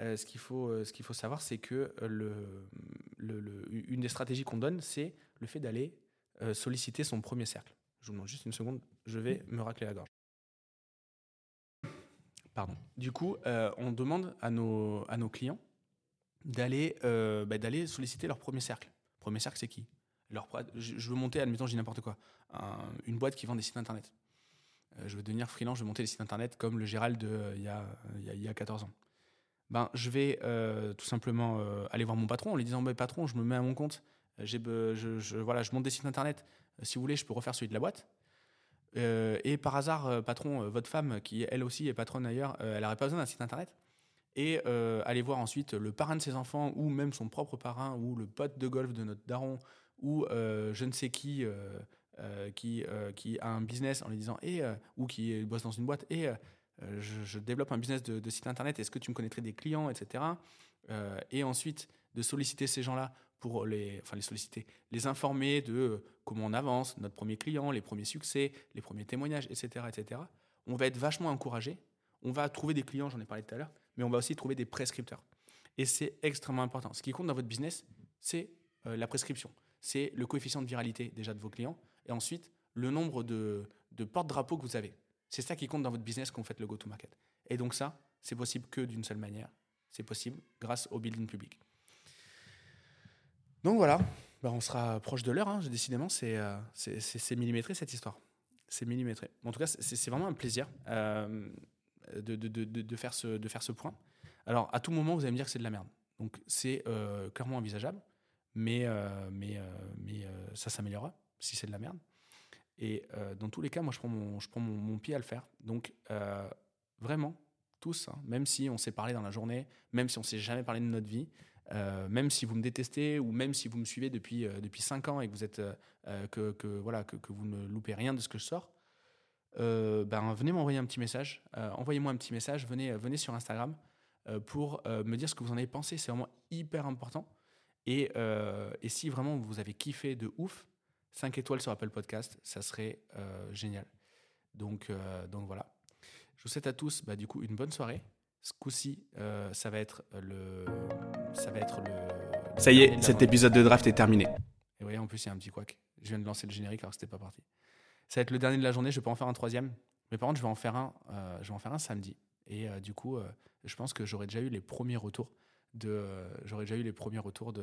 Euh, ce qu'il faut, euh, ce qu'il faut savoir, c'est que euh, le, le, une des stratégies qu'on donne, c'est le fait d'aller solliciter son premier cercle. Je vous demande juste une seconde, je vais me racler la gorge. Pardon. Du coup, on demande à nos, à nos clients d'aller bah, d'aller solliciter leur premier cercle. Premier cercle, c'est qui? Leur, je, veux monter, admettons, je dis n'importe quoi, une boîte qui vend des sites internet. je veux devenir freelance, je veux monter des sites internet comme le Gérald de, il, y a, il y a 14 ans ben, je vais euh, tout simplement euh, aller voir mon patron en lui disant bah, Patron, je me mets à mon compte, j'ai, je, je, voilà, je monte des sites internet, euh, si vous voulez, je peux refaire celui de la boîte. et par hasard, patron, votre femme, qui elle aussi est patronne ailleurs, elle n'aurait pas besoin d'un site internet. Et aller voir ensuite le parrain de ses enfants ou même son propre parrain ou le pote de golf de notre daron ou je ne sais qui qui, qui a un business en lui disant et ou qui bosse dans une boîte et je, développe un business de, site internet, est-ce que tu me connaîtrais des clients, etc. et ensuite de solliciter ces gens-là pour les, enfin les solliciter, les informer de euh, comment on avance, notre premier client, les premiers succès, les premiers témoignages, etc., etc. On va être vachement encouragé. On va trouver des clients, j'en ai parlé tout à l'heure, mais on va aussi trouver des prescripteurs. Et c'est extrêmement important. Ce qui compte dans votre business, c'est euh, la prescription. C'est le coefficient de viralité déjà de vos clients. Et ensuite, le nombre de, de porte-drapeaux que vous avez. C'est ça qui compte dans votre business quand vous faites le go-to-market. Et donc ça, c'est possible que d'une seule manière. C'est possible grâce au building public. Donc voilà, bah, on sera proche de l'heure. Hein. Décidément, euh, c'est millimétré cette histoire. C'est millimétré. En tout cas, c'est vraiment un plaisir euh, de, de, de, faire ce, de faire ce point. Alors, à tout moment, vous allez me dire que c'est de la merde. Donc, c'est euh, clairement envisageable, mais, mais, mais ça s'améliorera si c'est de la merde. Et dans tous les cas, moi, je prends mon, pied à le faire. Donc, vraiment, tous, hein, même si on s'est parlé dans la journée, même si on s'est jamais parlé de notre vie, euh, même si vous me détestez ou même si vous me suivez depuis, euh, depuis 5 ans et que vous, êtes, euh, que, ne loupez rien de ce que je sors, ben, venez m'envoyer un petit message. Envoyez-moi un petit message. Venez, sur Instagram pour me dire ce que vous en avez pensé. C'est vraiment hyper important. Et, si vraiment vous avez kiffé de ouf, 5 étoiles sur Apple Podcast, ça serait génial. Donc, donc voilà. Je vous souhaite à tous bah, du coup une bonne soirée. Ce coup-ci, euh, ça va être le. Ça va être le. Ça y est, cet épisode de draft est terminé. Et vous voyez, en plus, il y a un petit couac. Je viens de lancer le générique alors que c'était pas parti. Ça va être le dernier de la journée. Je peux en faire un troisième. Mais par contre, je vais en faire un, euh, je vais en faire un samedi. Et euh, du coup, je pense que j'aurai déjà eu les premiers retours de, j'aurais déjà eu les premiers retours de,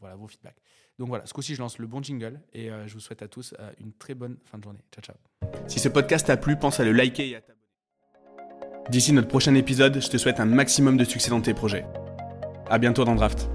voilà vos feedbacks. Donc voilà, ce coup-ci, je lance le bon jingle et je vous souhaite à tous une très bonne fin de journée. Ciao, ciao. Si ce podcast t'a plu, pense à le liker et à t'abonner. D'ici notre prochain épisode, je te souhaite un maximum de succès dans tes projets. À bientôt dans Draft.